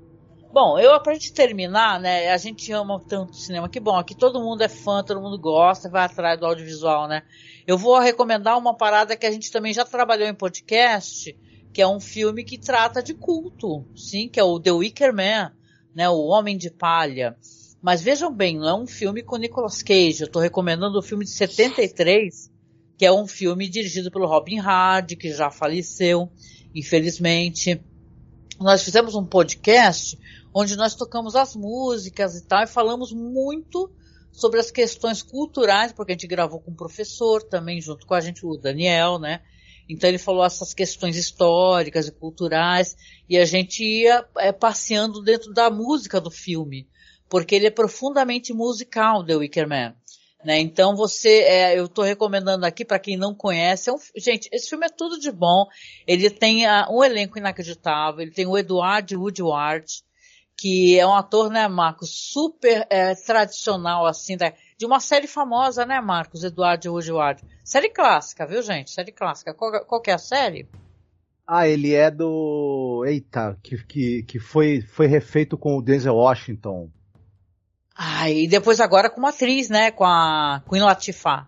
Bom, eu, pra gente terminar, né, a gente ama tanto cinema, que bom, aqui todo mundo é fã, todo mundo gosta, vai atrás do audiovisual, né? Eu vou recomendar uma parada que a gente também já trabalhou em podcast, que é um filme que trata de culto, sim, que é o The Wicker Man, né, o Homem de Palha. Mas vejam bem, não é um filme com Nicolas Cage, eu estou recomendando o um filme de 73, que é um filme dirigido pelo Robin Hard, que já faleceu, infelizmente. Nós fizemos um podcast onde nós tocamos as músicas e tal, e falamos muito sobre as questões culturais, porque a gente gravou com um professor também, junto com a gente, o Daniel, né? Então ele falou essas questões históricas e culturais, e a gente ia é, passeando dentro da música do filme, porque ele é profundamente musical, The Wicker Man. Né? Então você, é, eu estou recomendando aqui para quem não conhece, é um, gente, esse filme é tudo de bom. Ele tem uh, um elenco inacreditável, ele tem o Edward Woodward, que é um ator, né, Marcos, super é, tradicional, assim, da, de uma série famosa, né, Marcos, Eduardo Woodward. Série clássica, viu, gente? Série clássica. Qual, qual que é a série? Ah, ele é do. Eita, que, que, que foi, foi refeito com o Denzel Washington. Ah, e depois agora com uma atriz, né? Com a Queen Latifah.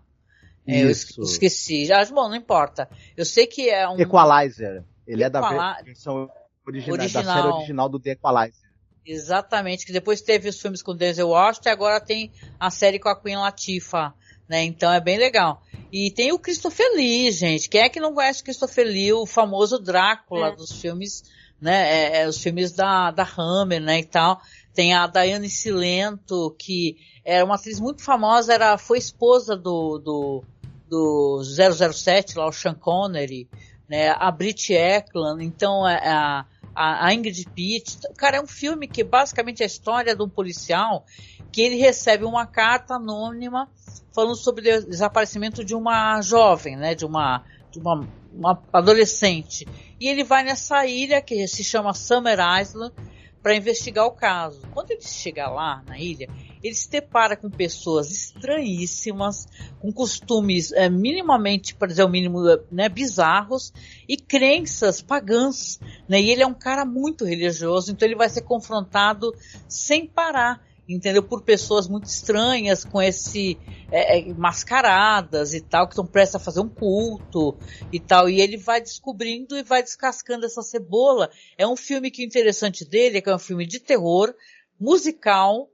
É, eu esqueci. Já, bom, não importa. Eu sei que é um. Equalizer. Ele é da versão original, original, da série original do The Equalizer. Exatamente, que depois teve os filmes com Denzel Washington e agora tem a série com a Queen Latifah, né? Então é bem legal. E tem o Christopher Lee, gente. Quem é que não conhece o Christopher Lee, o famoso Drácula é. dos filmes, né? É, é, os filmes da, da Hammer, né? E tal. Tem a Diane Silento, que era uma atriz muito famosa, era, foi esposa do, do, do 007, lá o Sean Connery, né? A Brit Eklund, então é, a, a, Ingrid Pitt. Cara, é um filme que basicamente é a história de um policial que ele recebe uma carta anônima falando sobre o desaparecimento de uma jovem, né, de uma, de uma, uma adolescente. E ele vai nessa ilha que se chama Summer Island para investigar o caso. Quando ele chega lá na ilha, ele se depara com pessoas estranhíssimas, com costumes é, minimamente, para dizer o mínimo, né, bizarros e crenças pagãs. Né? E ele é um cara muito religioso, então ele vai ser confrontado sem parar entendeu? Por pessoas muito estranhas, com esse é, é, mascaradas e tal, que estão prestes a fazer um culto e tal. E ele vai descobrindo e vai descascando essa cebola. É um filme que o interessante dele é que é um filme de terror, musical,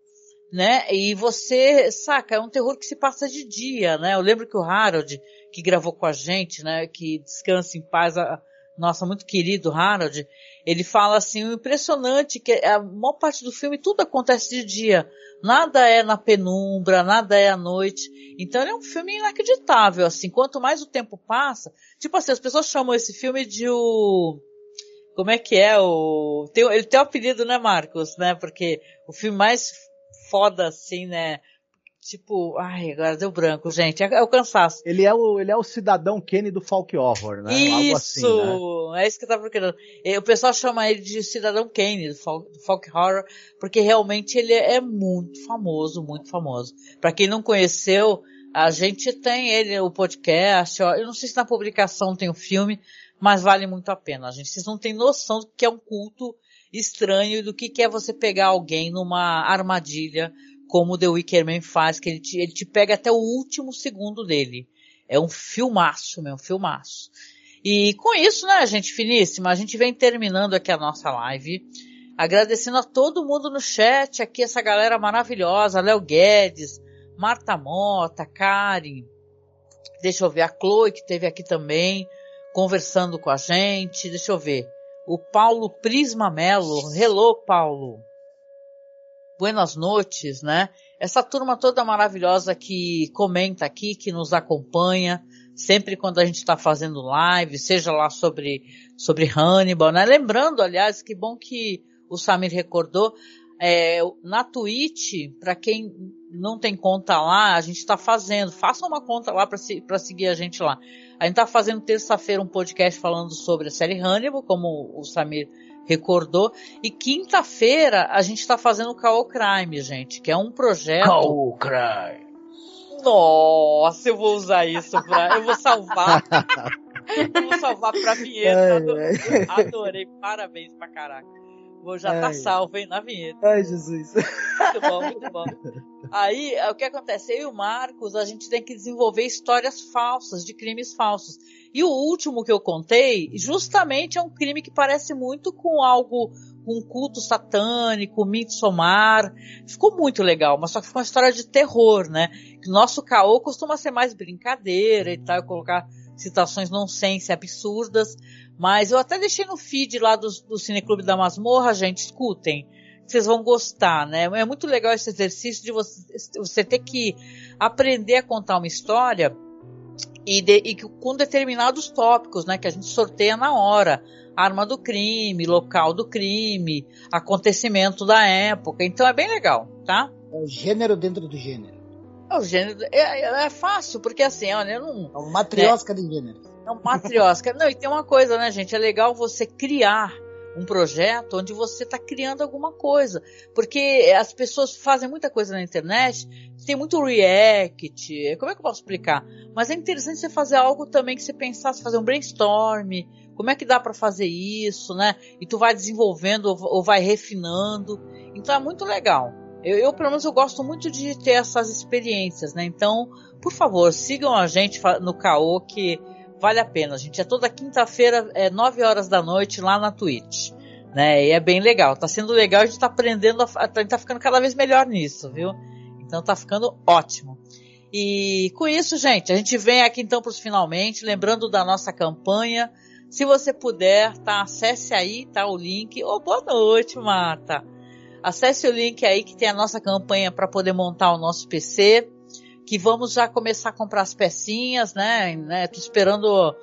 né? E você, saca, é um terror que se passa de dia, né? Eu lembro que o Harold, que gravou com a gente, né? Que descansa em paz, a, nossa, muito querido Harold, ele fala assim, o impressionante que a maior parte do filme tudo acontece de dia. Nada é na penumbra, nada é à noite. Então ele é um filme inacreditável, assim. Quanto mais o tempo passa, tipo assim, as pessoas chamam esse filme de o como é que é o tem, ele tem o um apelido, né, Marcos, né? Porque o filme mais foda assim, né, Tipo, ai, agora deu branco, gente. É, é, o cansaço. Ele é o, ele é o cidadão Kenny do folk horror, né? Isso! Assim, né? É isso que eu tava procurando. O pessoal chama ele de cidadão Kenny do folk, do horror, porque realmente ele é muito famoso, muito famoso. Para quem não conheceu, a gente tem ele, o podcast, ó, eu não sei se na publicação tem o filme, mas vale muito a pena, gente. Vocês não têm noção do que é um culto estranho do que é você pegar alguém numa armadilha como The Wicker Man faz, que ele te, ele te pega até o último segundo dele. É um filmaço, meu, um filmaço. E com isso, né, gente finíssima, a gente vem terminando aqui a nossa live. Agradecendo a todo mundo no chat, aqui essa galera maravilhosa, Léo Guedes, Marta Mota, Karen, deixa eu ver, a Chloe que teve aqui também, conversando com a gente, deixa eu ver, o Paulo Prisma Melo, hello Paulo, Buenas noites, né? Essa turma toda maravilhosa que comenta aqui, que nos acompanha, sempre quando a gente está fazendo live, seja lá sobre, sobre Hannibal, né? Lembrando, aliás, que bom que o Samir recordou, é, na Twitch, para quem não tem conta lá, a gente está fazendo, faça uma conta lá para se, seguir a gente lá. A gente está fazendo terça-feira um podcast falando sobre a série Hannibal, como o Samir recordou. E quinta-feira a gente está fazendo o Call Crime, gente, que é um projeto. Call Crime. Nossa, eu vou usar isso pra. Eu vou salvar. eu vou salvar pra vinheta. Adorei, adorei. Parabéns pra caraca. Vou já tá salvo, hein, na vinheta. Ai, Jesus. Muito bom, muito bom. Aí, o que acontece? Eu e o Marcos, a gente tem que desenvolver histórias falsas, de crimes falsos. E o último que eu contei, justamente é um crime que parece muito com algo, com um culto satânico, Midsommar. Ficou muito legal, mas só que ficou uma história de terror, né? Nosso caô costuma ser mais brincadeira e tal, colocar citações nonsense absurdas. Mas eu até deixei no feed lá do, do Cineclube da Masmorra, gente, escutem. Vocês vão gostar, né? É muito legal esse exercício de você, você ter que aprender a contar uma história e, de, e com determinados tópicos, né? Que a gente sorteia na hora. Arma do crime, local do crime, acontecimento da época. Então é bem legal, tá? É o gênero dentro do gênero. É o gênero. É, é fácil, porque assim, olha, eu não. É uma matriosca de gênero. É uma matriosca. não, e tem uma coisa, né, gente? É legal você criar um projeto onde você está criando alguma coisa. Porque as pessoas fazem muita coisa na internet, tem muito react, como é que eu posso explicar? Mas é interessante você fazer algo também que você pensasse, fazer um brainstorm, como é que dá para fazer isso, né? E tu vai desenvolvendo ou vai refinando. Então é muito legal. Eu, eu, pelo menos, eu gosto muito de ter essas experiências, né? Então, por favor, sigam a gente no Caô, que vale a pena. A gente é toda quinta-feira, é 9 horas da noite, lá na Twitch. Né? E é bem legal. Tá sendo legal, a gente tá aprendendo, a, a gente tá ficando cada vez melhor nisso, viu? Então tá ficando ótimo. E com isso, gente, a gente vem aqui então para os finalmente, lembrando da nossa campanha. Se você puder, tá? Acesse aí, tá? O link. Oh, boa noite, Marta. Acesse o link aí que tem a nossa campanha para poder montar o nosso PC. Que vamos já começar a comprar as pecinhas, né? né? Esperando,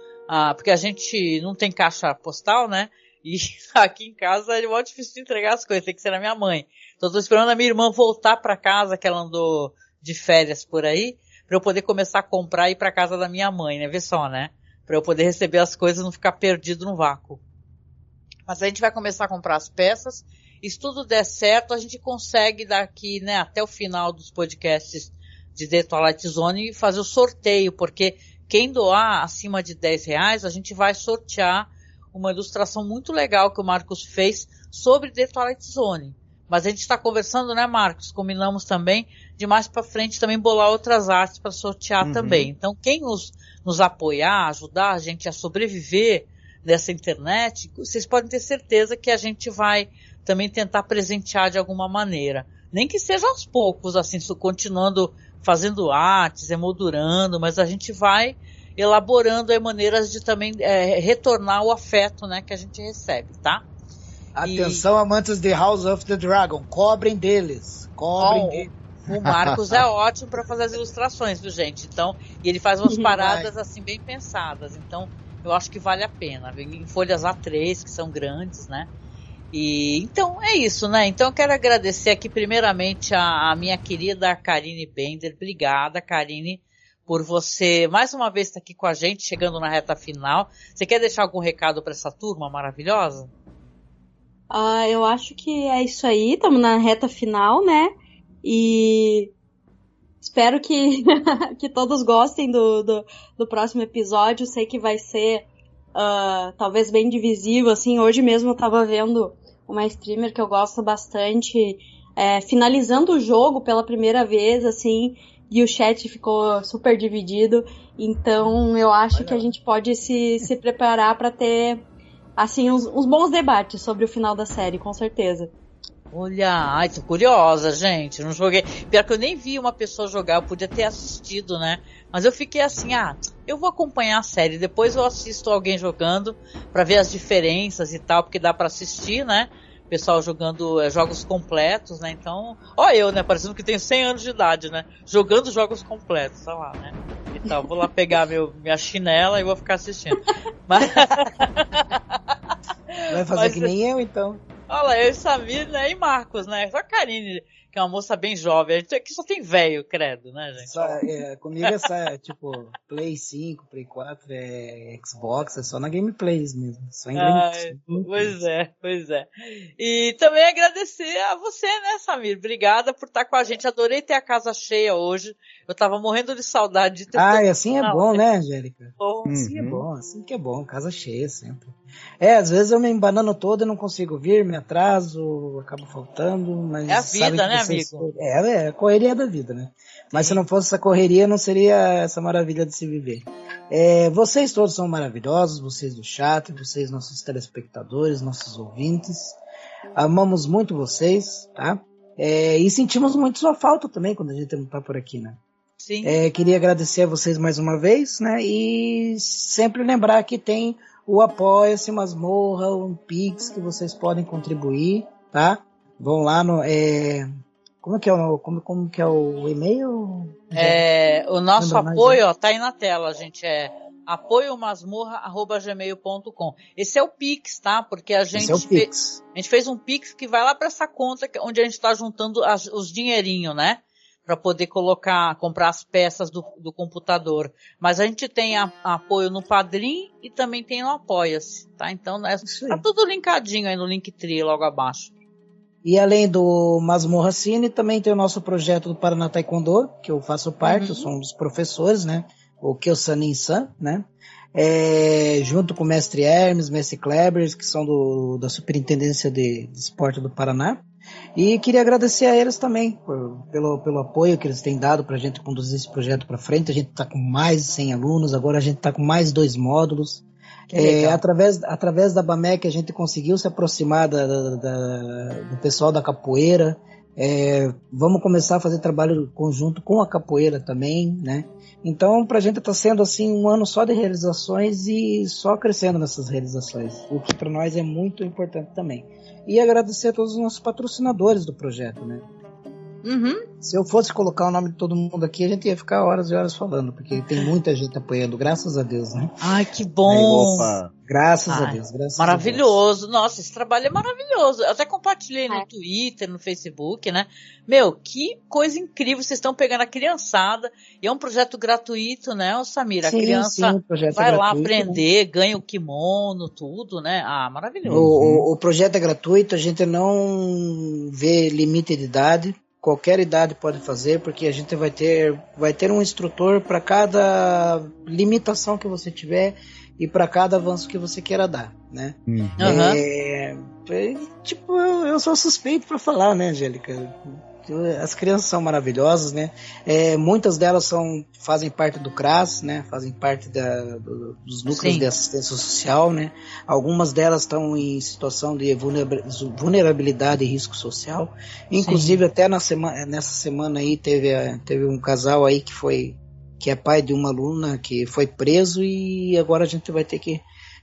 porque a gente não tem caixa postal, né? E aqui em casa é muito difícil de entregar as coisas, tem que ser na minha mãe. Então tô esperando a minha irmã voltar para casa, que ela andou de férias por aí, para eu poder começar a comprar e ir para casa da minha mãe, né? Vê só, né? Para eu poder receber as coisas e não ficar perdido no vácuo. Mas a gente vai começar a comprar as peças E se tudo der certo, a gente consegue daqui, né, até o final dos podcasts de The Twilight Zone fazer o sorteio, porque quem doar acima de 10 reais, a gente vai sortear uma ilustração muito legal que o Marcos fez sobre The Twilight Zone. Mas a gente está conversando, né, Marcos? Combinamos também de mais para frente também bolar outras artes para sortear uhum. também. Então, quem nos, nos apoiar, ajudar a gente a sobreviver nessa internet, vocês podem ter certeza que a gente vai também tentar presentear de alguma maneira. Nem que seja aos poucos, assim, continuando fazendo artes, emoldurando, mas a gente vai elaborando aí maneiras de também é, retornar o afeto, né, que a gente recebe, tá? Atenção, e... amantes de House of the Dragon, cobrem deles, cobrem oh, deles. O Marcos é ótimo para fazer as ilustrações, viu, gente? Então, e ele faz umas paradas assim bem pensadas. Então, eu acho que vale a pena. Em folhas A3, que são grandes, né? E então é isso, né? Então eu quero agradecer aqui primeiramente a, a minha querida Karine Bender. Obrigada, Karine, por você mais uma vez estar aqui com a gente, chegando na reta final. Você quer deixar algum recado para essa turma maravilhosa? Uh, eu acho que é isso aí, estamos na reta final, né? E espero que, que todos gostem do, do, do, próximo episódio. Sei que vai ser uh, talvez bem divisível, assim. Hoje mesmo eu tava vendo uma streamer que eu gosto bastante é, finalizando o jogo pela primeira vez, assim, e o chat ficou super dividido. Então eu acho Olha. que a gente pode se, se preparar para ter assim uns, uns bons debates sobre o final da série, com certeza. Olha, ai, tô curiosa, gente. Não joguei. Pior que eu nem vi uma pessoa jogar, eu podia ter assistido, né? Mas eu fiquei assim, ah, eu vou acompanhar a série, depois eu assisto alguém jogando para ver as diferenças e tal, porque dá para assistir, né? Pessoal jogando é, jogos completos, né? Então, ó eu, né? Parecendo que tenho 100 anos de idade, né? Jogando jogos completos, sei lá, né? E tal, vou lá pegar meu, minha chinela e vou ficar assistindo. Mas... Vai fazer Mas, que nem eu, então. Olha, eu Samir, né? E Marcos, né? Só Karine, que é uma moça bem jovem. A gente aqui só tem velho, credo, né, gente? Só, é, comigo é só, é, tipo, Play 5, Play 4, é Xbox, é só na gameplays mesmo. Só em ah, Pois é, pois é. E também agradecer a você, né, Samir? Obrigada por estar com a gente. Adorei ter a casa cheia hoje. Eu tava morrendo de saudade de ter. Ah, assim é bom, né, Angélica? Bom. Assim é uhum. é bom, assim que é bom, casa cheia sempre. É, às vezes eu me embanano todo e não consigo vir, me atraso, acabo faltando, mas. É a vida, né, vocês... amigo? É, é a correria da vida, né? Mas Sim. se não fosse essa correria, não seria essa maravilha de se viver. É, vocês todos são maravilhosos, vocês do chat, vocês nossos telespectadores, nossos ouvintes. Amamos muito vocês, tá? É, e sentimos muito sua falta também quando a gente não tá por aqui, né? Sim. É, queria agradecer a vocês mais uma vez, né? E sempre lembrar que tem o Apoia-se Masmorra, um Pix que vocês podem contribuir, tá? Vão lá no. É... Como que é o como, como que é o e-mail? É, o nosso Lembra apoio, mais, ó, tá aí na tela, gente. É apoiomasmorra.gmail.com. Esse é o Pix, tá? Porque a gente, é fez, a gente fez um Pix que vai lá para essa conta onde a gente está juntando as, os dinheirinhos, né? para poder colocar, comprar as peças do, do computador. Mas a gente tem a, a apoio no Padrim e também tem no Apoia-se, tá? Então é, tá tudo linkadinho aí no Linktree logo abaixo. E além do Masmorra Cine, também tem o nosso projeto do Paraná Taekwondo, que eu faço parte, uhum. eu sou um dos professores, né? O Kyosanin San, né? É, junto com o mestre Hermes, mestre Klebers, que são do, da Superintendência de, de Esporte do Paraná. E queria agradecer a eles também por, pelo, pelo apoio que eles têm dado para a gente conduzir esse projeto para frente. A gente está com mais de 100 alunos, agora a gente está com mais dois módulos. É, através, através da BAMEC a gente conseguiu se aproximar da, da, da, do pessoal da capoeira. É, vamos começar a fazer trabalho conjunto com a capoeira também, né? Então, para a gente está sendo assim um ano só de realizações e só crescendo nessas realizações, o que para nós é muito importante também e agradecer a todos os nossos patrocinadores do projeto, né? Uhum. Se eu fosse colocar o nome de todo mundo aqui, a gente ia ficar horas e horas falando, porque tem muita gente apoiando, graças a Deus, né? Ai, que bom! Opa. Graças Ai, a Deus, graças Maravilhoso. Nossa, esse trabalho é maravilhoso. Eu até compartilhei no É. Twitter, no Facebook, né? Meu, que coisa incrível. Vocês estão pegando a criançada. E é um projeto gratuito, né, ô Samir? A Sim, criança sim, o projeto vai é lá gratuito, aprender, ganha o kimono, tudo, né? Ah, Deus. maravilhoso. O, o- o projeto é gratuito, a gente não vê limite de idade. Qualquer idade pode fazer, porque a gente vai ter, vai ter um instrutor para cada limitação que você tiver e para cada avanço que você queira dar, né? Uhum. É, é, tipo, eu, eu sou suspeito para falar, né, Angélica? As crianças são maravilhosas, né? É, muitas delas são, fazem parte do CRAS, né? Fazem parte da- do- dos núcleos Sim. de assistência social, né? Algumas delas estão em situação de vulnera- vulnerabilidade e risco social. Inclusive, até na semana, nessa semana aí, teve, a- teve um casal aí que foi que é pai de uma aluna que foi preso e agora a gente vai ter que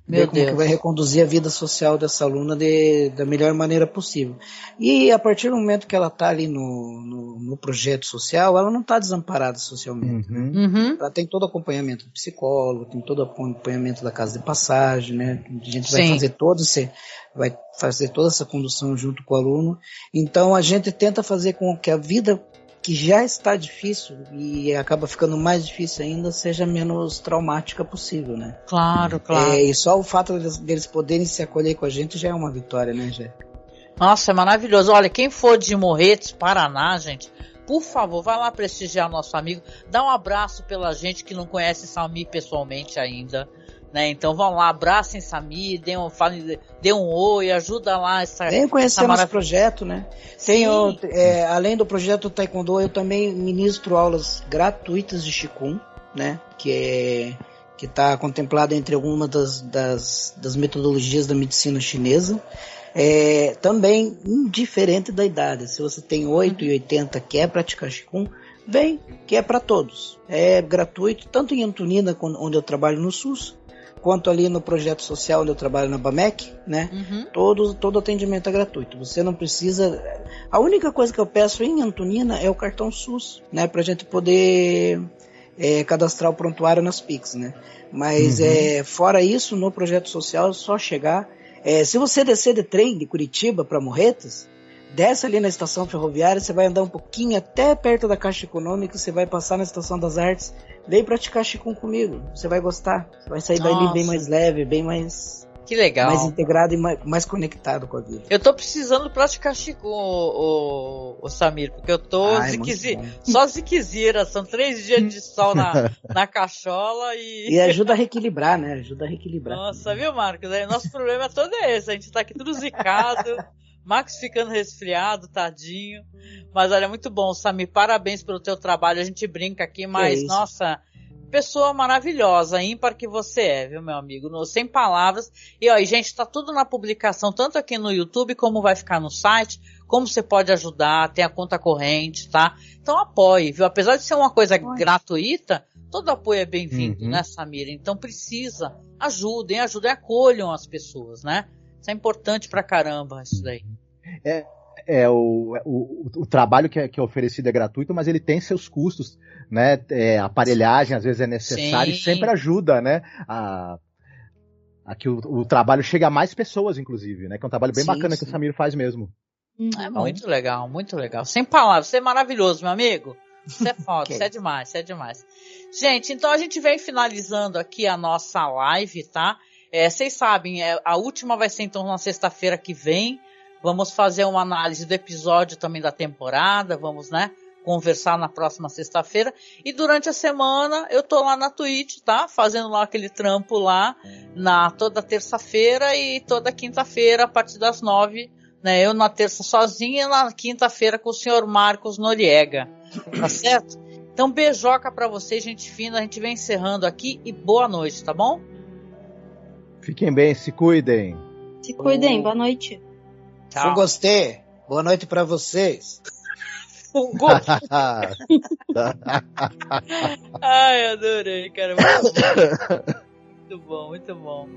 Meu ver como Deus. que vai reconduzir a vida social dessa aluna de, da melhor maneira possível. E a partir do momento que ela está ali no, no, no projeto social, ela não está desamparada socialmente. Uhum. Uhum. Ela tem todo o acompanhamento do psicólogo, tem todo o acompanhamento da casa de passagem, né? A gente vai fazer todo esse, vai fazer toda essa condução junto com o aluno. Então a gente tenta fazer com que a vida que já está difícil e acaba ficando mais difícil ainda seja menos traumática possível, né? Claro, claro. É, e só o fato deles, deles poderem se acolher com a gente já é uma vitória, né, Jé? Nossa, é maravilhoso. Olha, quem for de Morretes, Paraná, gente, por favor, vai lá prestigiar nosso amigo. Dá um abraço pela gente que não conhece Samir pessoalmente ainda. Né? Então vão lá, abracem Samir, dê um, falem, dê um oi, ajuda lá essa. Venham conhecer essa marav- projeto, né? Tenho, é, além do projeto Taekwondo, eu também ministro aulas gratuitas de Qigong, né? Que é que está contemplado entre algumas das, das, das metodologias da medicina chinesa. É, também indiferente da idade. Se você tem 8 e 80 quer praticar Qigong, vem, que é para todos. É gratuito, tanto em Antonina, onde eu trabalho no SUS, quanto ali no projeto social onde eu trabalho na BAMEC, né? Uhum. Todo, todo atendimento é gratuito. Você não precisa. A única coisa que eu peço em Antonina é o cartão SUS, né? Pra gente poder é, cadastrar o prontuário nas PIX, né? Mas Uhum. é, fora isso, no projeto social é só chegar. É, se você descer de trem de Curitiba para Morretas, desce ali na estação ferroviária, você vai andar um pouquinho até perto da Caixa Econômica, você vai passar na Estação das Artes, vem praticar Qigong comigo. Você vai gostar. Você vai sair dali Nossa. bem mais leve, bem mais Que legal. mais integrado e mais, mais conectado com a vida. Eu tô precisando praticar Chico, o, o, o Samir, porque eu tô Ah, é só ziquezira. São três dias de sol na, na cachola e. E ajuda a reequilibrar, né? Ajuda a reequilibrar. Nossa, viu, Marcos? Nosso problema todo é esse. A gente tá aqui tudo zicado. Max ficando resfriado, tadinho. Mas olha, muito bom, Samir. Parabéns pelo teu trabalho. A gente brinca aqui, mas, isso. nossa, pessoa maravilhosa, ímpar que você é, viu, meu amigo? No- sem palavras. E, e, gente, tá tudo na publicação, tanto aqui no YouTube, como vai ficar no site, como você pode ajudar, tem a conta corrente, tá? Então apoie, viu? Apesar de ser uma coisa gratuita, todo apoio é bem-vindo, Uhum. né, Samira? Então precisa, ajudem, ajudem, acolham as pessoas, né? Isso é importante pra caramba, isso daí. É, o, o, o trabalho que é, que é oferecido é gratuito, mas ele tem seus custos, né? É, aparelhagem às vezes é necessário e sempre ajuda, né? A, a que o, o trabalho chegue a mais pessoas, inclusive, né? Que é um trabalho bem Sim, bacana sim. que o Samir faz mesmo. É muito legal, muito legal. Sem palavras, você é maravilhoso, meu amigo. Você é foda, você é demais, você é demais. Gente, então a gente vem finalizando aqui a nossa live, tá? É, vocês sabem, é, a última vai ser então na sexta-feira que vem. Vamos fazer uma análise do episódio também da temporada, vamos, né? Conversar na próxima sexta-feira. E durante a semana eu tô lá na Twitch, tá? Fazendo lá aquele trampo lá na toda terça-feira e toda quinta-feira a partir das nove né? Eu na terça sozinha e na quinta-feira com o senhor Marcos Noriega. Tá certo? Então, beijoca pra vocês, gente fina. A gente vem encerrando aqui e boa noite, tá bom? Fiquem bem, se cuidem. Se cuidem, boa noite. Eu gostei. Boa noite pra vocês. Fogo. Ai, adorei, cara. Muito bom. Muito bom.